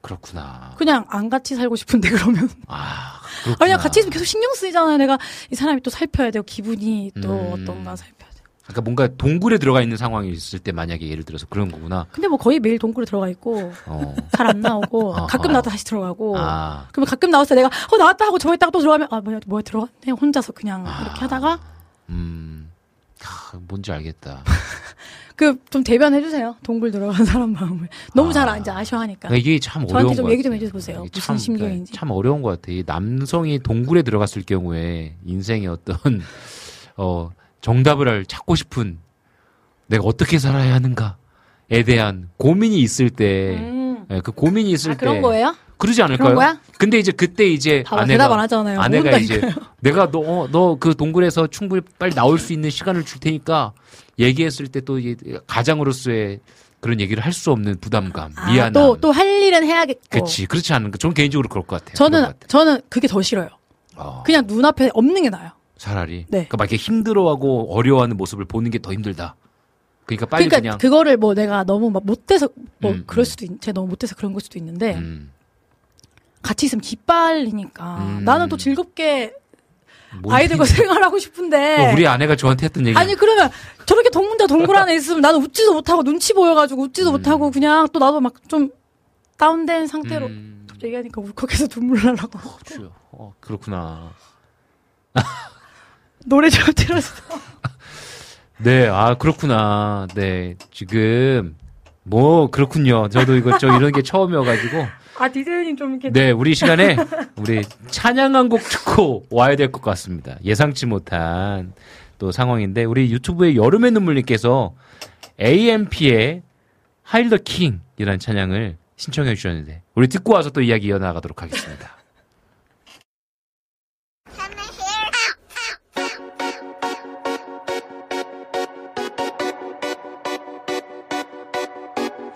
그렇구나. 그냥 안 같이 살고 싶은데 그러면 아, 아, 그렇구나. 그냥 같이 있으면 계속 신경 쓰이잖아요. 내가 이 사람이 또 살펴야 되고 기분이 또 음. 어떤가 살펴 야 돼. 그러니까 뭔가 동굴에 들어가 있는 상황이 있을 때 만약에 예를 들어서 그런 거구나. 근데 뭐 거의 매일 동굴에 들어가 있고 어. 잘 안 나오고 어허. 가끔 나왔다 다시 들어가고 아. 그러면 가끔 나왔을 때 내가 어 나왔다 하고 저 있다가 또 들어가면 아 뭐야 뭐야 들어갔네 혼자서 그냥 아. 이렇게 하다가 음. 아, 뭔지 알겠다. 그 좀 대변해 주세요. 동굴 들어간 사람 마음을 너무 아. 잘 이제 아셔 하니까. 그러니까 이게 참 저한테 어려운 좀것 얘기 좀. 해주세요. 이게 무슨 심경인지. 그러니까 참 어려운 것 같아. 이 남성이 동굴에 들어갔을 경우에 인생의 어떤 어 정답을 알- 찾고 싶은 내가 어떻게 살아야 하는가에 대한 고민이 있을 때, 음. 예, 그 고민이 있을 아, 그런 때, 거예요? 그러지 않을까요? 그런 거야? 근데 이제 그때 이제 봐봐, 아내가 대답 안 하잖아요. 아내가. 이제 내가 너 너 그 동굴에서 충분히 빨리 나올 수 있는 시간을 줄 테니까 얘기했을 때 또 가장으로서의 그런 얘기를 할 수 없는 부담감, 아, 미안함. 또, 또 할 일은 해야겠고. 그렇지. 그렇지 않은가? 저는 개인적으로 그럴 것 같아요. 그런 저는, 것 같아요. 저는 그게 더 싫어요. 어, 그냥 눈앞에 없는 게 나아요. 차라리. 네. 그러니까 막 이렇게 힘들어하고 어려워하는 모습을 보는 게 더 힘들다. 그러니까 빨리 그러니까 그냥 그거를 뭐 내가 너무 막 못돼서 뭐 음, 그럴 음. 수도 있, 제가 너무 못돼서 그런 걸 수도 있는데 음, 같이 있으면 기빨리니까 음. 나는 또 즐겁게 뭔 아이들과 힘- 생활하고 싶은데 어, 우리 아내가 저한테 했던 얘기. 아니 그러면 저렇게 동문자 동굴 안에 있으면 나는 웃지도 못하고 눈치 보여가지고 웃지도 음. 못하고 그냥 또 나도 막 좀 다운된 상태로 음, 얘기하니까 울컥해서 눈물 나려고 그렇죠. 어, 그렇구나. 노래 좀 들었어. 네, 아 그렇구나. 네, 지금 뭐 그렇군요. 저도 이거 저 이런 게 처음이어가지고. 아 디제이님 좀 이렇게 네, 우리 이 시간에 우리 찬양 한 곡 듣고 와야 될 것 같습니다. 예상치 못한 또 상황인데 우리 유튜브에 여름의 눈물님께서 AMP의 하일 더 킹이라는 찬양을 신청해 주셨는데 우리 듣고 와서 또 이야기 이어나가도록 하겠습니다.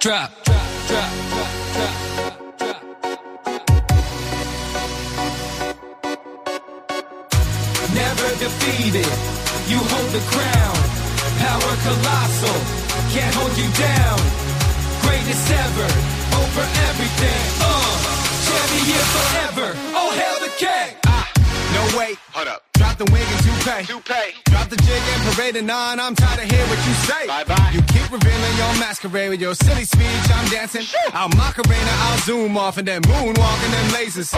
Drop, drop, drop, drop, drop, Never defeated, you hold the crown. Power colossal, can't hold you down. Greatest ever, over everything. Uh, champion forever. Oh hell the king. No wait. Hold up. Drop the wig and toupee. Toupee. Drop the jig and parading on. I'm tired of hearing what you say. Bye bye. You keep revealing your masquerade with your silly speech. I'm dancing. I'll Macarena, I'll zoom off and then moonwalk and then lasers.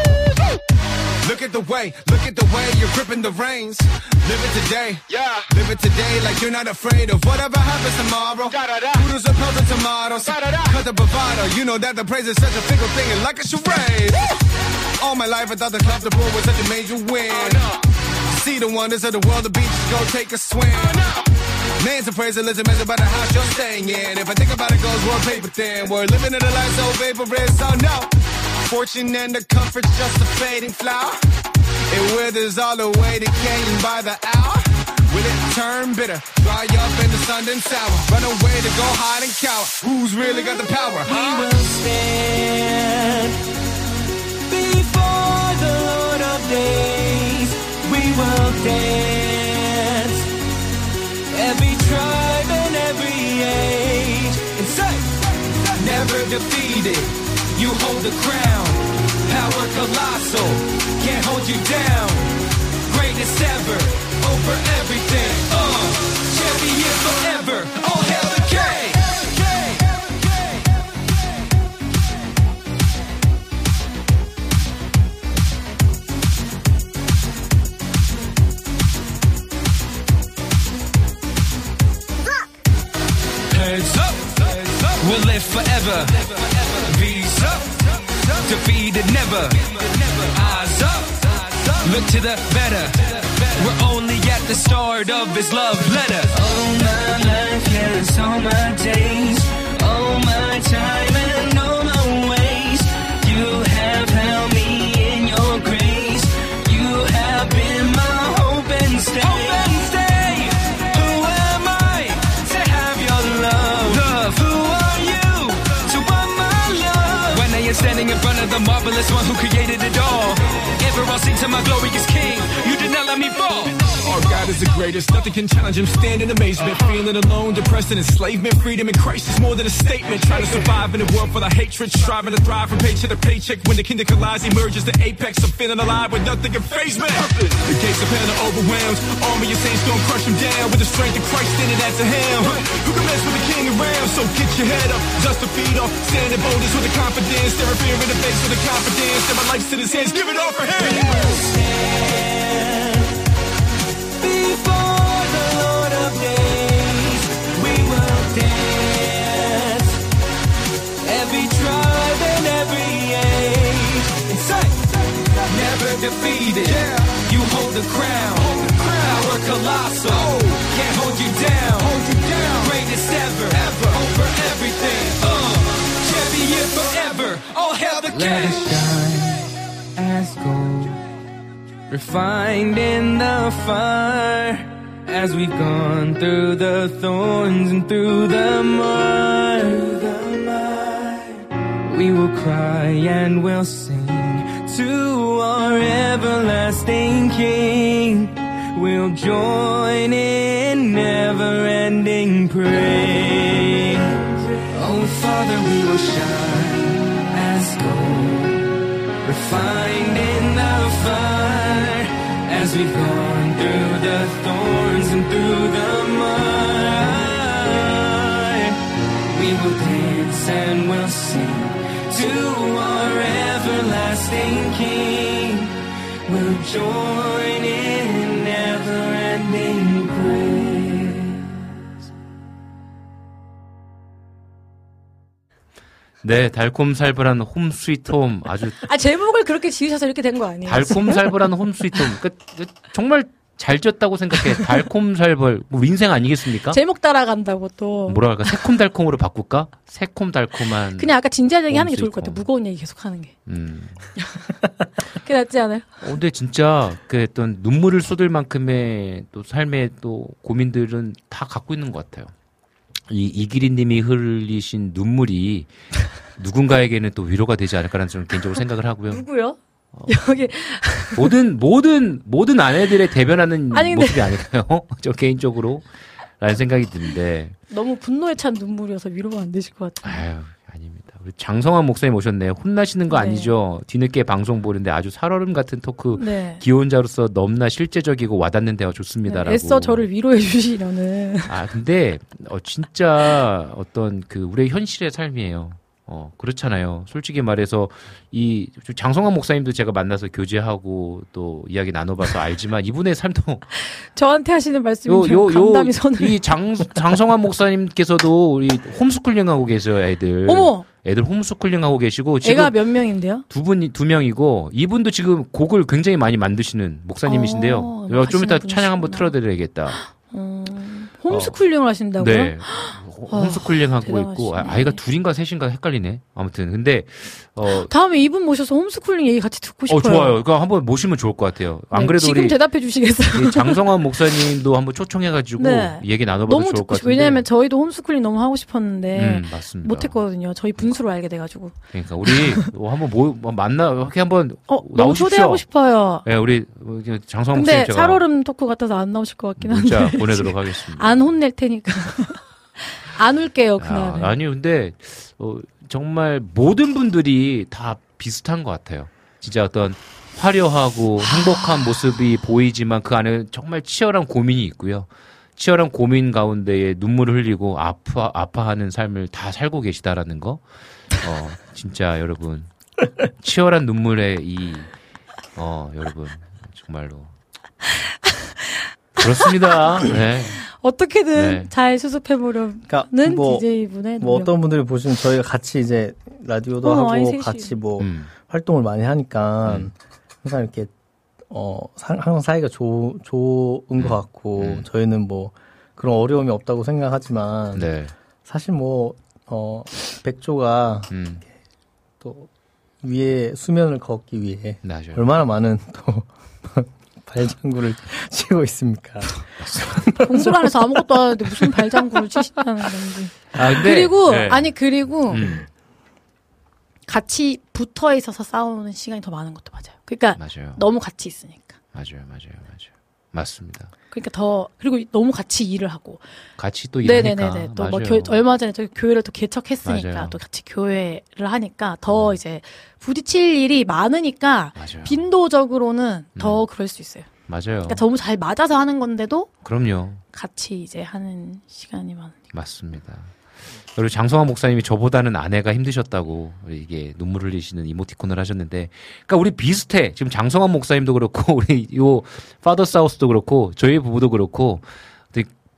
Look at the way, look at the way you're gripping the reins. Live it today. Yeah. Live it today like you're not afraid of whatever happens tomorrow. Noodles are perfect tomatoes. Cut the bravado. You know that the praise is such a fickle thing and like a charade. All my life I thought the comfortable was such a major win. See the wonders of the world, the beaches, go take a swim. Man's a praise and listen, measure by the house you're staying in. If I think about it, goes world paper thin. We're living in a life so vaporous, so no. Fortune and the comfort's just a fading flower. It withers all the way decaying by the hour. Will it turn bitter? Dry up in the sun and sour. Run away to go hide and cower. Who's really got the power? We will stand days. We will dance. Every tribe and every age. And say, never defeated. You hold the crown. Power colossal. Can't hold you down. Greatest ever. Over everything. Uh, champion forever. All Heads up, we'll live forever. V's up, defeated never. Eyes up, look to the better. We're only at the start of his love letter. All my life, yes, all my days, all my time the marvelous one who created it all. Ever I'll sing to my glorious King. You did not let me fall. Our God is the greatest, nothing can challenge him. Stand in amazement, feeling alone, depressed and enslavement. Freedom in Christ is more than a statement. Trying to survive in a world full of hatred, striving to thrive from paycheck to paycheck. When the kingdom collides, emerges the apex. I'm feeling alive with nothing can phase me. The gates of hell are overwhelmed. Army of saints gonna crush him down with the strength of Christ standing at the helm. Who can mess with the king around? So get your head up, dust the feet off, stand in boldness with the confidence, stare fear in the face with the confidence. That my life's in his hands, give it all for him. Never defeated. You hold the crown. Power colossal. Can't hold you down. Greatest ever. Over everything. Uh, champion forever. All hail the Let it shine. as gold, refined in the fire. As we've gone through the thorns and through the mud, we will cry and we'll sing to our everlasting King. We'll join in never-ending praise. Oh, Father, we will shine as gold, refined in the fire, as we've gone through the thorns and through the mud. We will dance and we'll sing to our everlasting King. We'll join in never-ending praise. 네, 달콤살벌한 홈 스위트 홈 아주 아 제목을 그렇게 지으셔서 이렇게 된 거 아니에요? 달콤살벌한 홈 스위트 홈. 그, 그 정말 잘 졌다고 생각해. 달콤살벌 뭐 인생 아니겠습니까? 제목 따라간다고 또. 뭐라 할까? 새콤달콤으로 바꿀까? 새콤달콤한 그냥 아까 진지한 얘기 하는 게 좋을 것 같아. 무거운 얘기 계속 하는 게. 음. 그게 낫지 않아요? 어, 근데 진짜 그 어떤 눈물을 쏟을 만큼의 또 삶의 또 고민들은 다 갖고 있는 것 같아요. 이 이기리님이 흘리신 눈물이 누군가에게는 또 위로가 되지 않을까라는 저는 개인적으로 생각을 하고요. 누구요? 어. 여기 모든 모든 모든 아내들의 대변하는 아니, 모습이 아닐까요? 저 개인적으로 라는 생각이 드는데 너무 분노에 찬 눈물이어서 위로가 안 되실 것 같아요. 아유 아닙니다. 우리 장성환 목사님 오셨네요. 혼나시는 거 네. 아니죠? 뒤늦게 방송 보는데 아주 살얼음 같은 토크 네. 기혼자로서 너무나 실제적이고 와닿는 대화 좋습니다라고. 애써 저를 위로해 주시려는. 아 근데 어 진짜 어떤 그 우리의 현실의 삶이에요. 어 그렇잖아요. 솔직히 말해서 이 장성환 목사님도 제가 만나서 교제하고 또 이야기 나눠봐서 알지만 이분의 삶도 저한테 하시는 말씀이 좀 감담이 손을. 요요요이장 장성환 목사님께서도 우리 홈스쿨링 하고 계세요 애들. 어머! 애들 홈스쿨링 하고 계시고 지금 애가 몇 명인데요? 두 분이 두 명이고 이분도 지금 곡을 굉장히 많이 만드시는 목사님이신데요. 어, 어, 좀 이따 하시는 찬양 한번 틀어드려야겠다. 어, 홈스쿨링을 하신다고요? 네. 와, 홈스쿨링 하고 있고 대단하시네. 아, 아이가 둘인가 셋인가 헷갈리네. 아무튼 근데 어, 다음에 이분 모셔서 홈스쿨링 얘기 같이 듣고 어 싶어요. 좋아요. 그거 한번 모시면 좋을 것 같아요. 안 네, 그래도 지금 우리 대답해 주시겠어요? 이 장성환 목사님도 한번 초청해가지고 네. 얘기 나눠봐도 너무 좋을 것. 같은데. 왜냐하면 저희도 홈스쿨링 너무 하고 싶었는데 음, 맞습니다. 못했거든요. 저희 분수로 알게 돼가지고. 그러니까 우리 뭐 한번 모, 뭐 만나 이렇게 한번 어, 너무. 초대하고 싶어요. 네, 우리 장성환 근데 목사님 제가 살얼음 토크 같아서 안 나오실 것 같긴 한데. 문자 보내도록 하겠습니다. 안 혼낼 테니까. 안 울게요, 그날은. 아, 아니 근데 어, 정말 모든 분들이 다 비슷한 것 같아요. 진짜 어떤 화려하고 행복한 모습이 보이지만 그 안에 정말 치열한 고민이 있고요. 치열한 고민 가운데에 눈물을 흘리고 아파 아파하는 삶을 다 살고 계시다라는 거. 어, 진짜 여러분 치열한 눈물의 이 어, 여러분 정말로 그렇습니다. 네. 어떻게든 네. 잘 수습해보려는 그러니까 뭐, DJ분의 뭐 어떤 분들이 보시면 저희가 같이 이제 라디오도 어, 하고. 같이 뭐 음. 활동을 많이 하니까 음. 항상 이렇게 어 사- 항상 사이가 좋 좋은 음. 것 같고 저희는 뭐 그런 어려움이 없다고 생각하지만 네. 사실 뭐 어 백조가 음. 또 위에 수면을 걷기 위해 맞아요. 얼마나 많은 또 발장구를 치고 있습니까? 공소란에서 아무것도 안 하는데 무슨 발장구를 치신다는 건지. 아, 근데- 그리고 네. 아니 그리고 음. 같이 붙어 있어서 싸우는 시간이 더 많은 것도 맞아요. 그러니까 맞아요. 너무 같이 있으니까. 맞아요, 맞아요, 맞아요. 맞습니다. 그러니까 더 그리고 너무 같이 일을 하고. 같이 또 일하니까. 네네네네. 또뭐 맞아요. 얼마 전에 저 교회를 또 개척했으니까 맞아요. 음. 또 같이 교회를 하니까 더 이제 부딪힐 일이 많으니까 맞아요. 음. 빈도적으로는 더 그럴 수 있어요. 맞아요. 그러니까 너무 잘 맞아서 하는 건데도 그럼요. 같이 이제 하는 시간이 많. 맞습니다. 그리고 장성환 목사님이 저보다는 아내가 힘드셨다고 이게 눈물 흘리시는 이모티콘을 하셨는데, 그러니까 우리 비슷해. 지금 장성환 목사님도 그렇고 우리 요 파더 사우스도 그렇고 저희 부부도 그렇고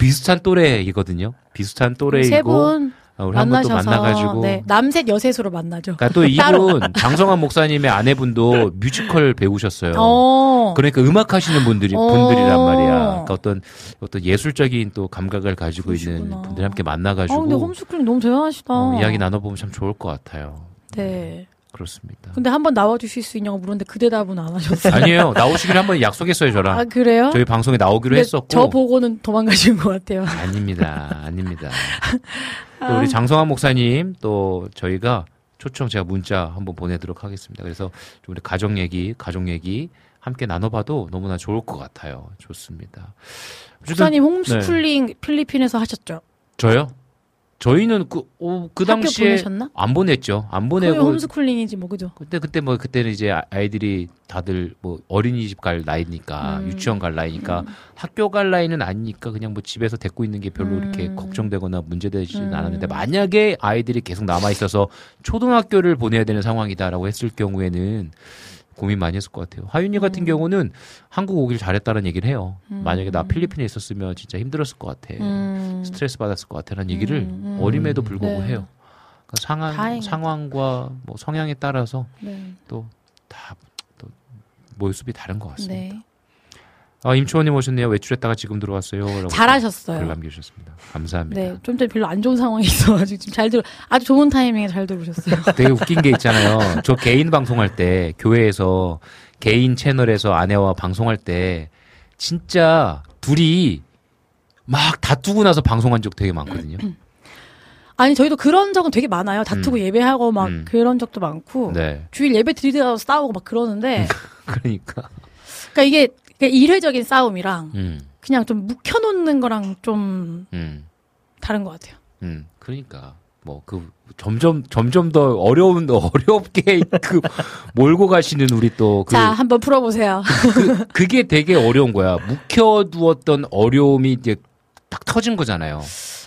비슷한 또래이거든요. 비슷한 또래이고 우리 한번 또 만나가지고 네, 남셋 여셋으로 만나죠. 그러니까 또. 이분 장성환 목사님의 아내분도 뮤지컬 배우셨어요. 어. 그러니까 음악 하시는 분들이 어. 분들이란 말이야. 그러니까 어떤 어떤 예술적인 또 감각을 가지고 있는 분들 함께 아 만나가지고 근데 홈스쿨링 너무 대단하시다. 어, 이야기 나눠보면 참 좋을 것 같아요. 네. 그렇습니다. 근데 한번 나와주실 수 있냐고 물었는데 그 대답은 안 하셨어요. 아니에요. 나오시기로 한번 약속했어요, 저랑. 아, 그래요? 저희 방송에 나오기로 했었고. 저 보고는 도망가신 것 같아요. 아닙니다. 아닙니다. 또 아. 우리 장성환 목사님 또 저희가 초청 제가 문자 한번 보내도록 하겠습니다. 그래서 좀 우리 가정 얘기, 가족 얘기 함께 나눠봐도 너무나 좋을 것 같아요. 좋습니다. 목사님 네. 홈스쿨링 필리핀에서 하셨죠? 저요? 저희는 그, 어, 그 당시에 보내셨나? 안 보냈죠. 안 보내고 홈스쿨링이지 뭐 그죠? 그때 그때 뭐 그때는 이제 아- 아이들이 다들 뭐 어린이집 갈 나이니까 음. 유치원 갈 나이니까 학교 갈 나이는 아니니까 그냥 뭐 집에서 데리고 있는 게 별로 음. 이렇게 걱정되거나 문제되지는 않았는데 만약에 아이들이 계속 남아 있어서 초등학교를 보내야 되는 상황이다라고 했을 경우에는 고민 많이 했을 것 같아요. 하윤이 같은 경우는 한국 오길 잘했다는 얘기를 해요. 음. 만약에 나 필리핀에 있었으면 진짜 힘들었을 것 같아. 음. 스트레스 받았을 것 같아라는 얘기를 음, 음. 어림에도 불구하고 네. 해요. 그러니까 상황 다행이다. 상황과 뭐 성향에 따라서 네. 또다또 모습이 다른 것 같습니다. 네. 아, 임초원님 오셨네요. 외출했다가 지금 들어왔어요. 라고 잘하셨어요. 글 남겨주셨습니다. 감사합니다. 네, 좀 전에 별로 안 좋은 상황이 있어가지고 지금 잘 들어, 아주 좋은 타이밍에 잘 들어오셨어요. 되게 웃긴 게 있잖아요. 저 개인 방송할 때 교회에서 개인 채널에서 아내와 방송할 때 진짜 둘이 막 다투고 나서 방송한 적 되게 많거든요. 아니 저희도 그런 적은 되게 많아요. 다투고 음. 예배하고 막 음. 그런 적도 많고 네. 주일 예배 드리다가 싸우고 막 그러는데 그러니까. 그러니까 이게 그냥 일회적인 싸움이랑 음, 그냥 좀 묵혀놓는 거랑 좀 음, 다른 것 같아요. 음. 그러니까 뭐 그 점점 점점 더 어려운 어렵게 그 몰고 가시는 우리 또그 자 한번 풀어보세요. 그, 그게 되게 어려운 거야. 묵혀두었던 어려움이 이제 딱 터진 거잖아요.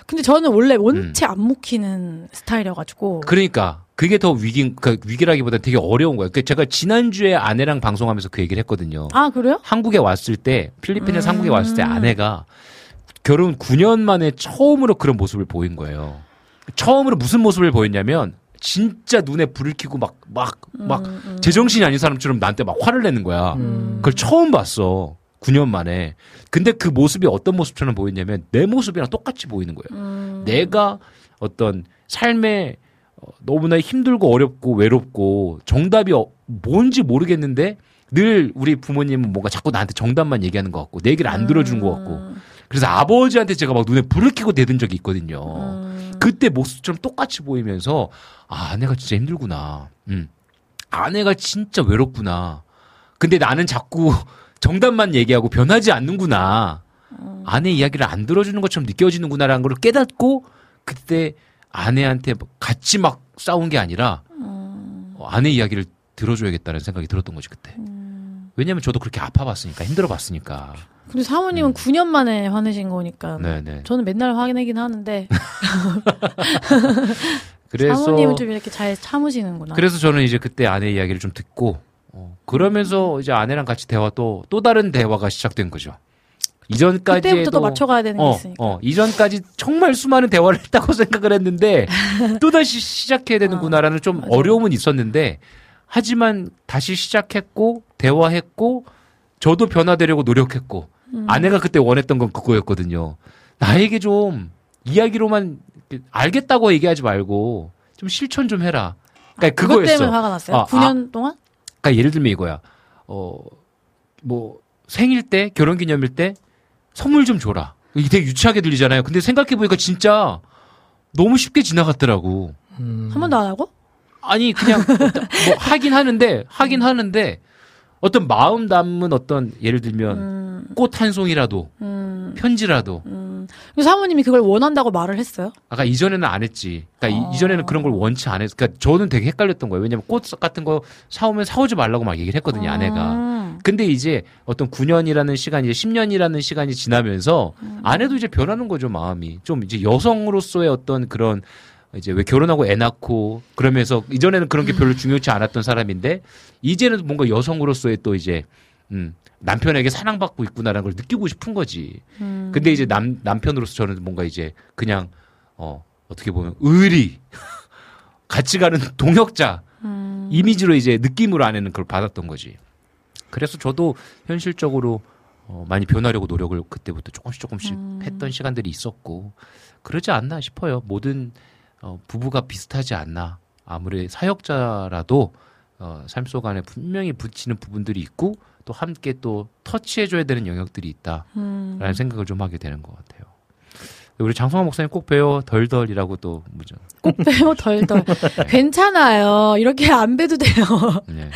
근데 저는 원래 음. 원체 안 묵히는 스타일이어가지고 그러니까 그게 더 위기, 그 위기라기보다 되게 어려운 거예요. 그 제가 지난주에 아내랑 방송하면서 그 얘기를 했거든요. 아 그래요? 한국에 왔을 때, 필리핀에서 음. 한국에 왔을 때 아내가 결혼 9년 만에 처음으로 그런 모습을 보인 거예요. 처음으로 무슨 모습을 보였냐면, 진짜 눈에 불을 켜고 막, 막, 막, 음, 제정신이 아닌 사람처럼 나한테 막 화를 내는 거야. 그걸 처음 봤어. 9년 만에. 근데 그 모습이 어떤 모습처럼 보였냐면, 내 모습이랑 똑같이 보이는 거예요. 음. 내가 어떤 삶에 어, 너무나 힘들고 어렵고 외롭고 정답이 어- 뭔지 모르겠는데 늘 우리 부모님은 뭔가 자꾸 나한테 정답만 얘기하는 것 같고 내 얘기를 안 들어준 것 같고 그래서 아버지한테 제가 막 눈에 불을 켜고 대든 적이 있거든요. 그때 모습처럼 똑같이 보이면서 아 아내가 진짜 힘들구나. 음. 아내가 진짜 외롭구나. 근데 나는 자꾸 정답만 얘기하고 변하지 않는구나. 아내 이야기를 안 들어주는 것처럼 느껴지는구나라는 걸 깨닫고 그때 아내한테 같이 막 싸운 게 아니라 어, 아내 이야기를 들어줘야겠다는 생각이 들었던 거지 그때. 왜냐면 저도 그렇게 아파봤으니까 힘들어봤으니까. 근데 사모님은 9년 만에 화내신 거니까 음. 네네. 저는 맨날 화내긴 하는데 그래서 사모님은 좀 이렇게 잘 참으시는구나. 그래서 저는 이제 그때 아내 이야기를 좀 듣고 어, 그러면서 이제 아내랑 같이 대화 또또 다른 대화가 시작된 거죠. 이전까지 그때부터 또 맞춰가야 되는 게 어, 있으니까. 어, 이전까지 정말 수많은 대화를 했다고 생각을 했는데 또 다시 시작해야 되는구나라는 좀 어려움은 있었는데 하지만 다시 시작했고 대화했고 저도 변화되려고 노력했고 음. 아내가 그때 원했던 건 그거였거든요. 나에게 좀 이야기로만 알겠다고 얘기하지 말고 좀 실천 좀 해라. 그러니까 그것 그거였어. 때문에 화가 났어요. 아, 9년 동안? 그러니까 예를 들면 이거야. 어, 뭐 생일 때 결혼 기념일 때 선물 좀 줘라. 이게 되게 유치하게 들리잖아요. 근데 생각해 보니까 진짜 너무 쉽게 지나갔더라고. 음. 한 번도 안 하고? 아니 그냥 뭐 하긴 하는데 하긴 하는데 어떤 마음 담은 어떤 예를 들면 꽃한 송이라도 음, 편지라도 음. 사모님이 그걸 원한다고 말을 했어요? 아까 이전에는 안 했지. 그러니까 이, 전에는 그런 걸 원치 안 했어. 그러니까 저는 되게 헷갈렸던 거예요. 왜냐면 꽃 같은 거 사오면 사오지 말라고 막 얘기를 했거든요, 아 내가. 음. 근데 이제 어떤 9년이라는 시간이 이제 10년이라는 시간이 지나면서 아내도 이제 변하는 거죠, 마음이. 좀 이제 여성으로서의 어떤 그런 이제 왜 결혼하고 애 낳고 그러면서 이전에는 그런 게 별로 중요치 않았던 사람인데 이제는 뭔가 여성으로서의 또 이제 음 남편에게 사랑받고 있구나라는 걸 느끼고 싶은 거지. 음. 근데 이제 남 남편으로서 저는 뭔가 이제 그냥 어 어떻게 보면 의리 같이 가는 동역자 음. 이미지로 이제 느낌으로 아내는 그걸 받았던 거지. 그래서 저도 현실적으로 어, 많이 변하려고 노력을 그때부터 조금씩 조금씩 음. 했던 시간들이 있었고 그러지 않나 싶어요. 모든 어, 부부가 비슷하지 않나. 아무리 사역자라도 어, 삶 속 안에 분명히 붙이는 부분들이 있고 또 함께 또 터치해줘야 되는 영역들이 있다라는 음. 생각을 좀 하게 되는 것 같아요. 우리 장성환 목사님 꼭 배워 덜덜이라고 또 뭐죠? 꼭 빼요 덜덜. 괜찮아요. 이렇게 안 빼도 돼요. 네.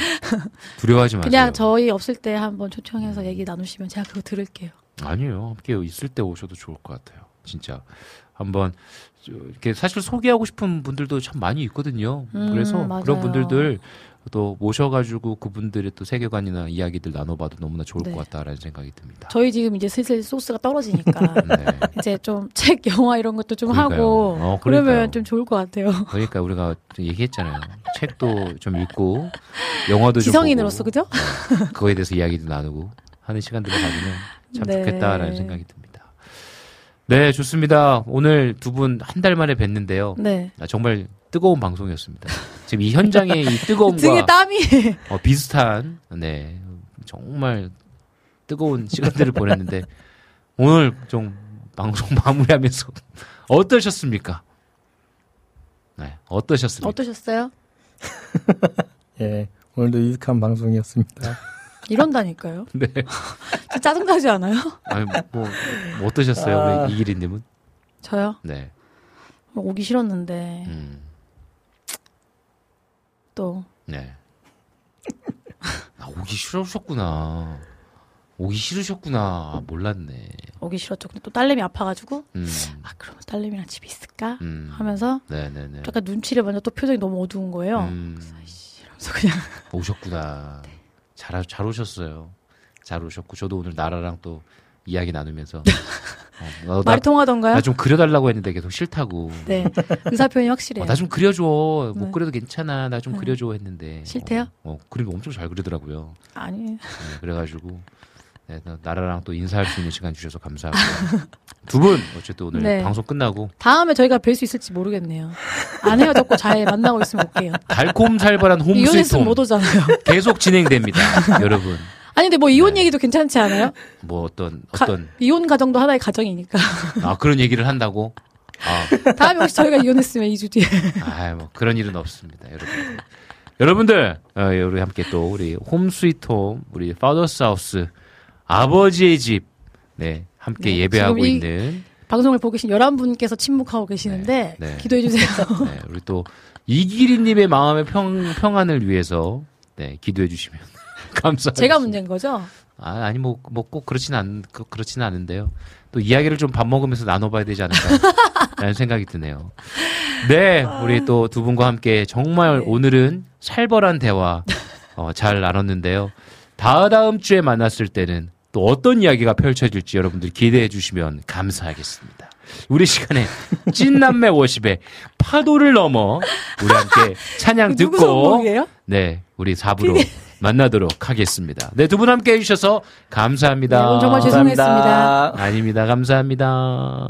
두려워하지 마세요. 그냥 저희 없을 때 한번 초청해서 얘기 나누시면 제가 그거 들을게요. 아니에요. 함께 있을 때 오셔도 좋을 것 같아요. 진짜 한번 저 이렇게 사실 소개하고 싶은 분들도 참 많이 있거든요. 음, 그래서 맞아요. 그런 분들들 또 모셔가지고 그분들의 또 세계관이나 이야기들 나눠봐도 너무나 좋을 네. 것 같다라는 생각이 듭니다. 저희 지금 이제 슬슬 소스가 떨어지니까 네. 이제 좀 책, 영화 이런 것도 좀 그러니까요. 하고 어, 그러면. 좀 좋을 것 같아요. 그러니까 우리가 좀 얘기했잖아요. 책도 좀 읽고 영화도 좀 지성인으로서 그죠? 네, 그거에 대해서 이야기도 나누고 하는 시간들을 가지면 참 네. 좋겠다라는 생각이 듭니다. 네, 좋습니다. 오늘 두 분 한 달 만에 뵀는데요. 네. 아, 정말 뜨거운 방송이었습니다. 지금 이 현장의 이 등에 뜨거움과 땀이 어, 비슷한 네 정말 뜨거운 시간들을 보냈는데 오늘 좀 방송 마무리하면서 어떠셨습니까? 네, 어떠셨습니까? 어떠셨어요? 예, 오늘도 유익한 방송이었습니다. 이런다니까요. 네. 진짜 짜증나지 않아요? 아니 뭐, 뭐 어떠셨어요, 아. 우리 이기리님은? 저요? 네. 오기 싫었는데 음, 또 네. 아, 오기 싫으셨구나. 오기 싫으셨구나. 아, 몰랐네. 오기 싫었죠. 근데 또 딸내미 아파가지고 음, 아 그러면 딸내미랑 집에 있을까 음. 하면서 네네네. 약간 눈치를 먼저 또 표정이 너무 어두운 거예요. 음. 그래서 그냥 오셨구나. 네. 잘, 잘 오셨어요. 잘 오셨고, 저도 오늘 나라랑 또 이야기 나누면서. 어, 말이 통하던가요? 나 좀 그려달라고 했는데 계속 싫다고. 네 의사 표현이 확실해요. 나좀 그려줘. 못 네. 그려도 괜찮아. 나좀 네. 그려줘 했는데. 싫대요? 어, 어, 그림 엄청 잘 그리더라고요. 아니 네, 그래가지고. 네, 나- 나라랑 또 인사할 수 있는 시간 주셔서 감사하고. 두 분, 어쨌든 오늘 네. 방송 끝나고 다음에 저희가 뵐 수 있을지 모르겠네요. 안 헤어졌고 잘 만나고 있으면 올게요. 달콤살벌한 이혼했으면 홈스위트홈 못 오잖아요. 계속 진행됩니다. 여러분. 아니 근데 뭐 이혼 네. 얘기도 괜찮지 않아요? 뭐 어떤, 가- 어떤, 이혼 가정도 하나의 가정이니까. 아, 그런 얘기를 한다고? 아, 다음에 혹시 저희가 이혼했으면 2주 뒤에. 아, 뭐 그런 일은 없습니다, 여러분. 여러분들, 어, 우리 함께 또 우리 홈 스위트홈, 우리 파더스 하우스 아버지의 집, 네, 함께 네, 예배하고 있는 방송을 보고 계신 11분께서 침묵하고 계시는데 네, 네. 기도해 주세요. 네, 우리 또 이기리 님의 마음의 평 평안을 위해서 네 기도해 주시면 감사하겠습니다. 제가 문제인 거죠? 아, 아니 뭐 뭐 꼭 그렇지는 않 그- 그렇지는 않은데요. 또 이야기를 좀 밥 먹으면서 나눠봐야 되지 않을까라는 생각이 드네요. 네, 우리 또 두 분과 함께 정말 네. 오늘은 살벌한 대화 어, 잘 나눴는데요. 다다음 주에 만났을 때는 또 어떤 이야기가 펼쳐질지 여러분들 기대해 주시면 감사하겠습니다. 우리 시간에 찐남매 워십의 파도를 넘어 우리 함께 찬양 듣고? 네, 우리 4부로 만나도록 하겠습니다. 네, 두 분 함께 해주셔서 감사합니다. 네, 정말 죄송했습니다. 아닙니다. 감사합니다.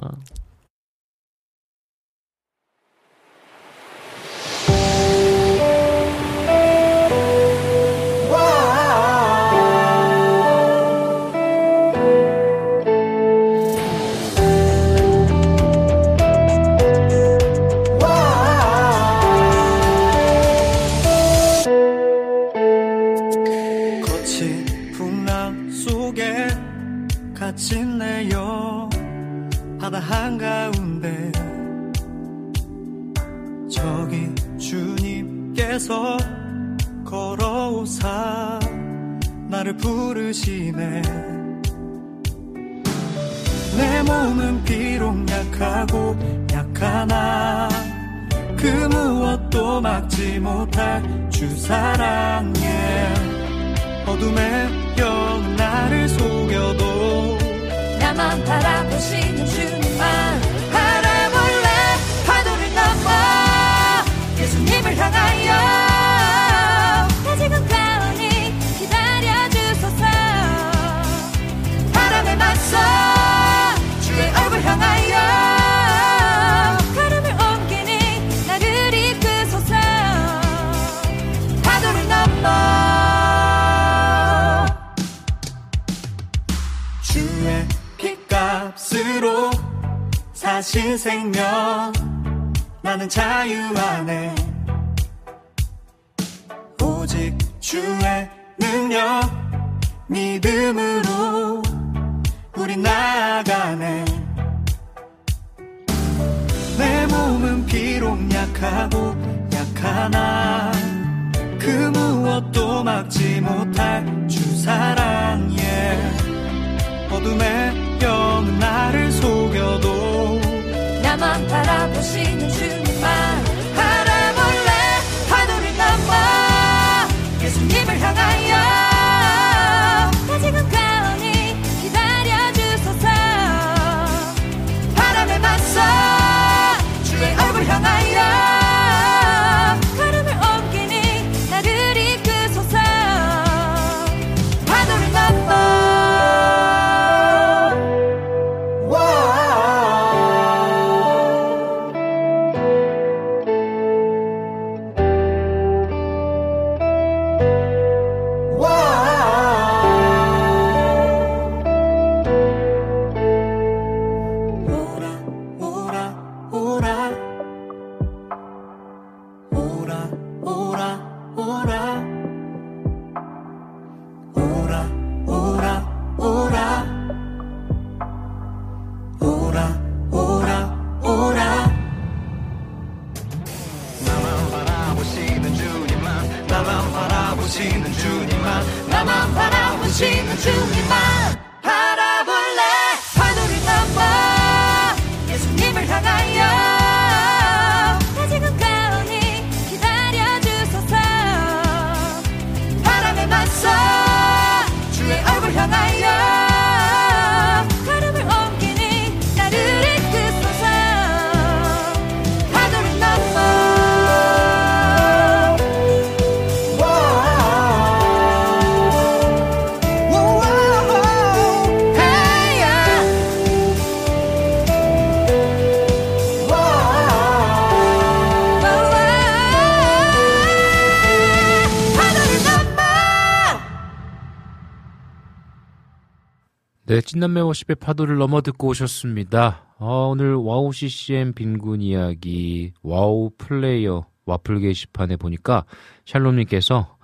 네, 찐남매 worship의 파도를 넘어 듣고 오셨습니다. 어, 오늘 와우 CCM 빈군 이야기, 와우 플레이어 와플 게시판에 보니까 샬롬님께서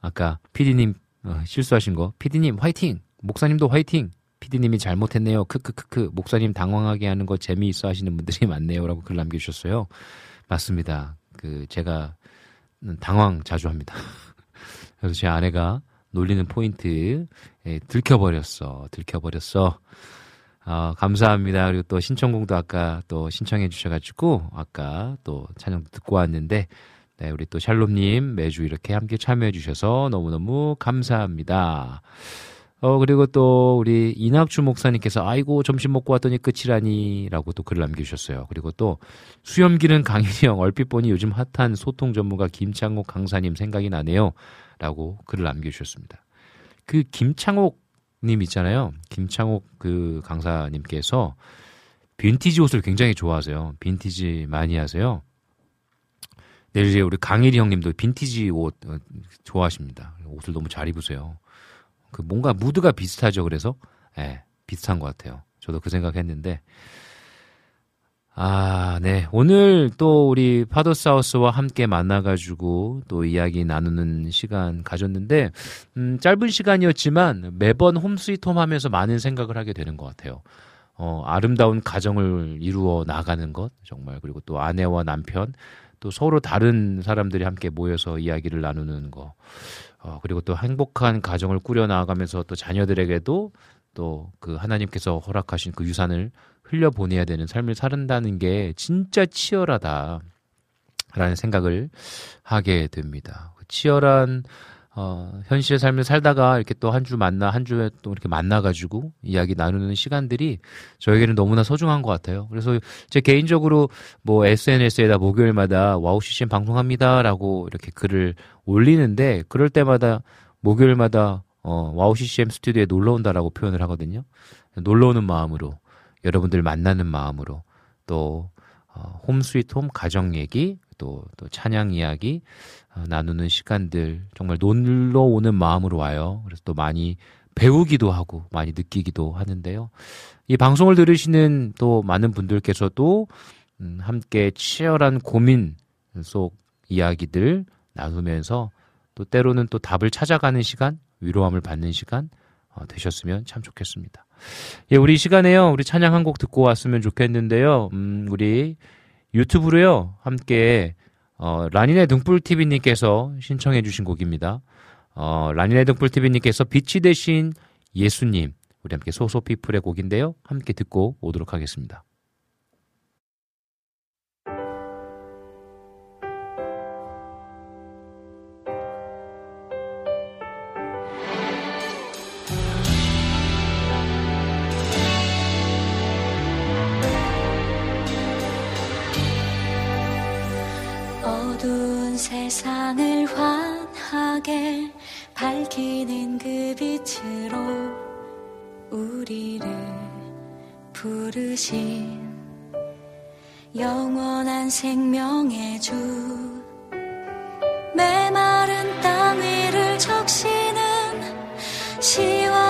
아까 피디님 어, 실수하신 거, 피디님 화이팅! 목사님도 화이팅! 피디님이 잘못했네요. 크크크크. 목사님 당황하게 하는 거 재미있어 하시는 분들이 많네요. 라고 글 남겨주셨어요. 맞습니다. 그, 제가 당황 자주 합니다. 그래서 제 아내가 놀리는 포인트 예, 들켜버렸어 들켜버렸어 어, 감사합니다 그리고 또 신청곡도 아까 또 신청해 주셔가지고 아까 또 찬양도 듣고 왔는데 네, 우리 또 샬롬님 매주 이렇게 함께 참여해 주셔서 너무너무 감사합니다 어 그리고 또 우리 이낙주 목사님께서 아이고 점심 먹고 왔더니 끝이라니 라고 또 글을 남겨주셨어요. 그리고 또 수염기는 강인이 형 얼핏 보니 요즘 핫한 소통 전문가 김창옥 강사님 생각이 나네요. 라고 글을 남겨주셨습니다. 그 김창옥 님 있잖아요. 김창옥 그 강사님께서 빈티지 옷을 굉장히 좋아하세요. 빈티지 많이 하세요. 내일 이제 우리 강일이 형님도 빈티지 옷 어, 좋아하십니다. 옷을 너무 잘 입으세요. 그 뭔가 무드가 비슷하죠. 그래서 예, 비슷한 것 같아요. 저도 그 생각했는데 아, 네. 오늘 또 우리 파도사우스와 함께 만나가지고 또 이야기 나누는 시간 가졌는데, 음, 짧은 시간이었지만 매번 홈스위트홈 하면서 많은 생각을 하게 되는 것 같아요. 어, 아름다운 가정을 이루어 나가는 것, 정말. 그리고 또 아내와 남편, 또 서로 다른 사람들이 함께 모여서 이야기를 나누는 거. 어, 그리고 또 행복한 가정을 꾸려 나가면서 또 자녀들에게도 또 그 하나님께서 허락하신 그 유산을 흘려보내야 되는 삶을 살은다는 게 진짜 치열하다. 라는 생각을 하게 됩니다. 치열한 어, 현실의 삶을 살다가 이렇게 또 한 주 만나, 한 주에 또 이렇게 만나가지고 이야기 나누는 시간들이 저에게는 너무나 소중한 것 같아요. 그래서 제 개인적으로 뭐 SNS에다 목요일마다 와우 CCM 방송합니다라고 이렇게 글을 올리는데 그럴 때마다 목요일마다 어, 와우 CCM 스튜디오에 놀러 온다라고 표현을 하거든요. 놀러 오는 마음으로 여러분들 만나는 마음으로 또 어, 홈스윗홈 가정 얘기 또, 또 찬양 이야기 어, 나누는 시간들 정말 놀러 오는 마음으로 와요. 그래서 또 많이 배우기도 하고 많이 느끼기도 하는데요. 이 방송을 들으시는 또 많은 분들께서도 음, 함께 치열한 고민 속 이야기들 나누면서 또 때로는 또 답을 찾아가는 시간, 위로함을 받는 시간 어, 되셨으면 참 좋겠습니다. 예, 우리 시간에요. 우리 찬양 한 곡 듣고 왔으면 좋겠는데요. 음, 우리 유튜브로요. 함께 어, 라니네 등불 TV 님께서 신청해 주신 곡입니다. 어, 라니네 등불 TV 님께서 빛이 되신 예수님 우리 함께 소소피플의 곡인데요. 함께 듣고 오도록 하겠습니다. 세상을 환하게 밝히는 그 빛으로 우리를 부르신 영원한 생명의 주 메마른 땅 위를 적시는 시와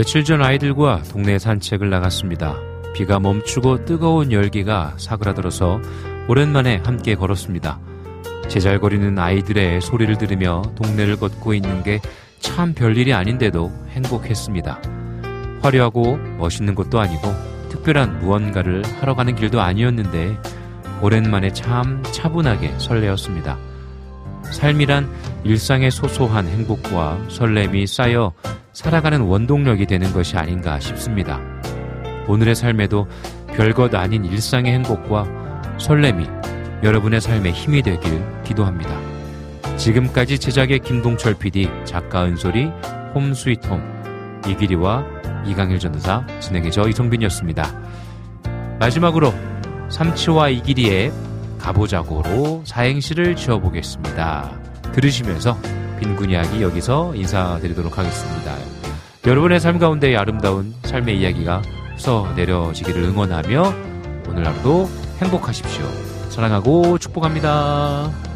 며칠 전 아이들과 동네 산책을 나갔습니다. 비가 멈추고 뜨거운 열기가 사그라들어서 오랜만에 함께 걸었습니다. 제잘거리는 아이들의 소리를 들으며 동네를 걷고 있는 게 참 별일이 아닌데도 행복했습니다. 화려하고 멋있는 것도 아니고 특별한 무언가를 하러 가는 길도 아니었는데 오랜만에 참 차분하게 설레었습니다. 삶이란 일상의 소소한 행복과 설렘이 쌓여 살아가는 원동력이 되는 것이 아닌가 싶습니다. 오늘의 삶에도 별것 아닌 일상의 행복과 설렘이 여러분의 삶에 힘이 되길 기도합니다. 지금까지 제작의 김동철 PD, 작가 은솔이, 홈 스위트홈, 이기리와 이강일 전도사, 진행의 저 이성빈이었습니다. 마지막으로 삼치와 이기리의 가보자고로 사행시를 지어보겠습니다. 들으시면서 빈군 이야기 여기서 인사드리도록 하겠습니다. 여러분의 삶 가운데 아름다운 삶의 이야기가 써 내려지기를 응원하며 오늘 하루도 행복하십시오. 사랑하고 축복합니다.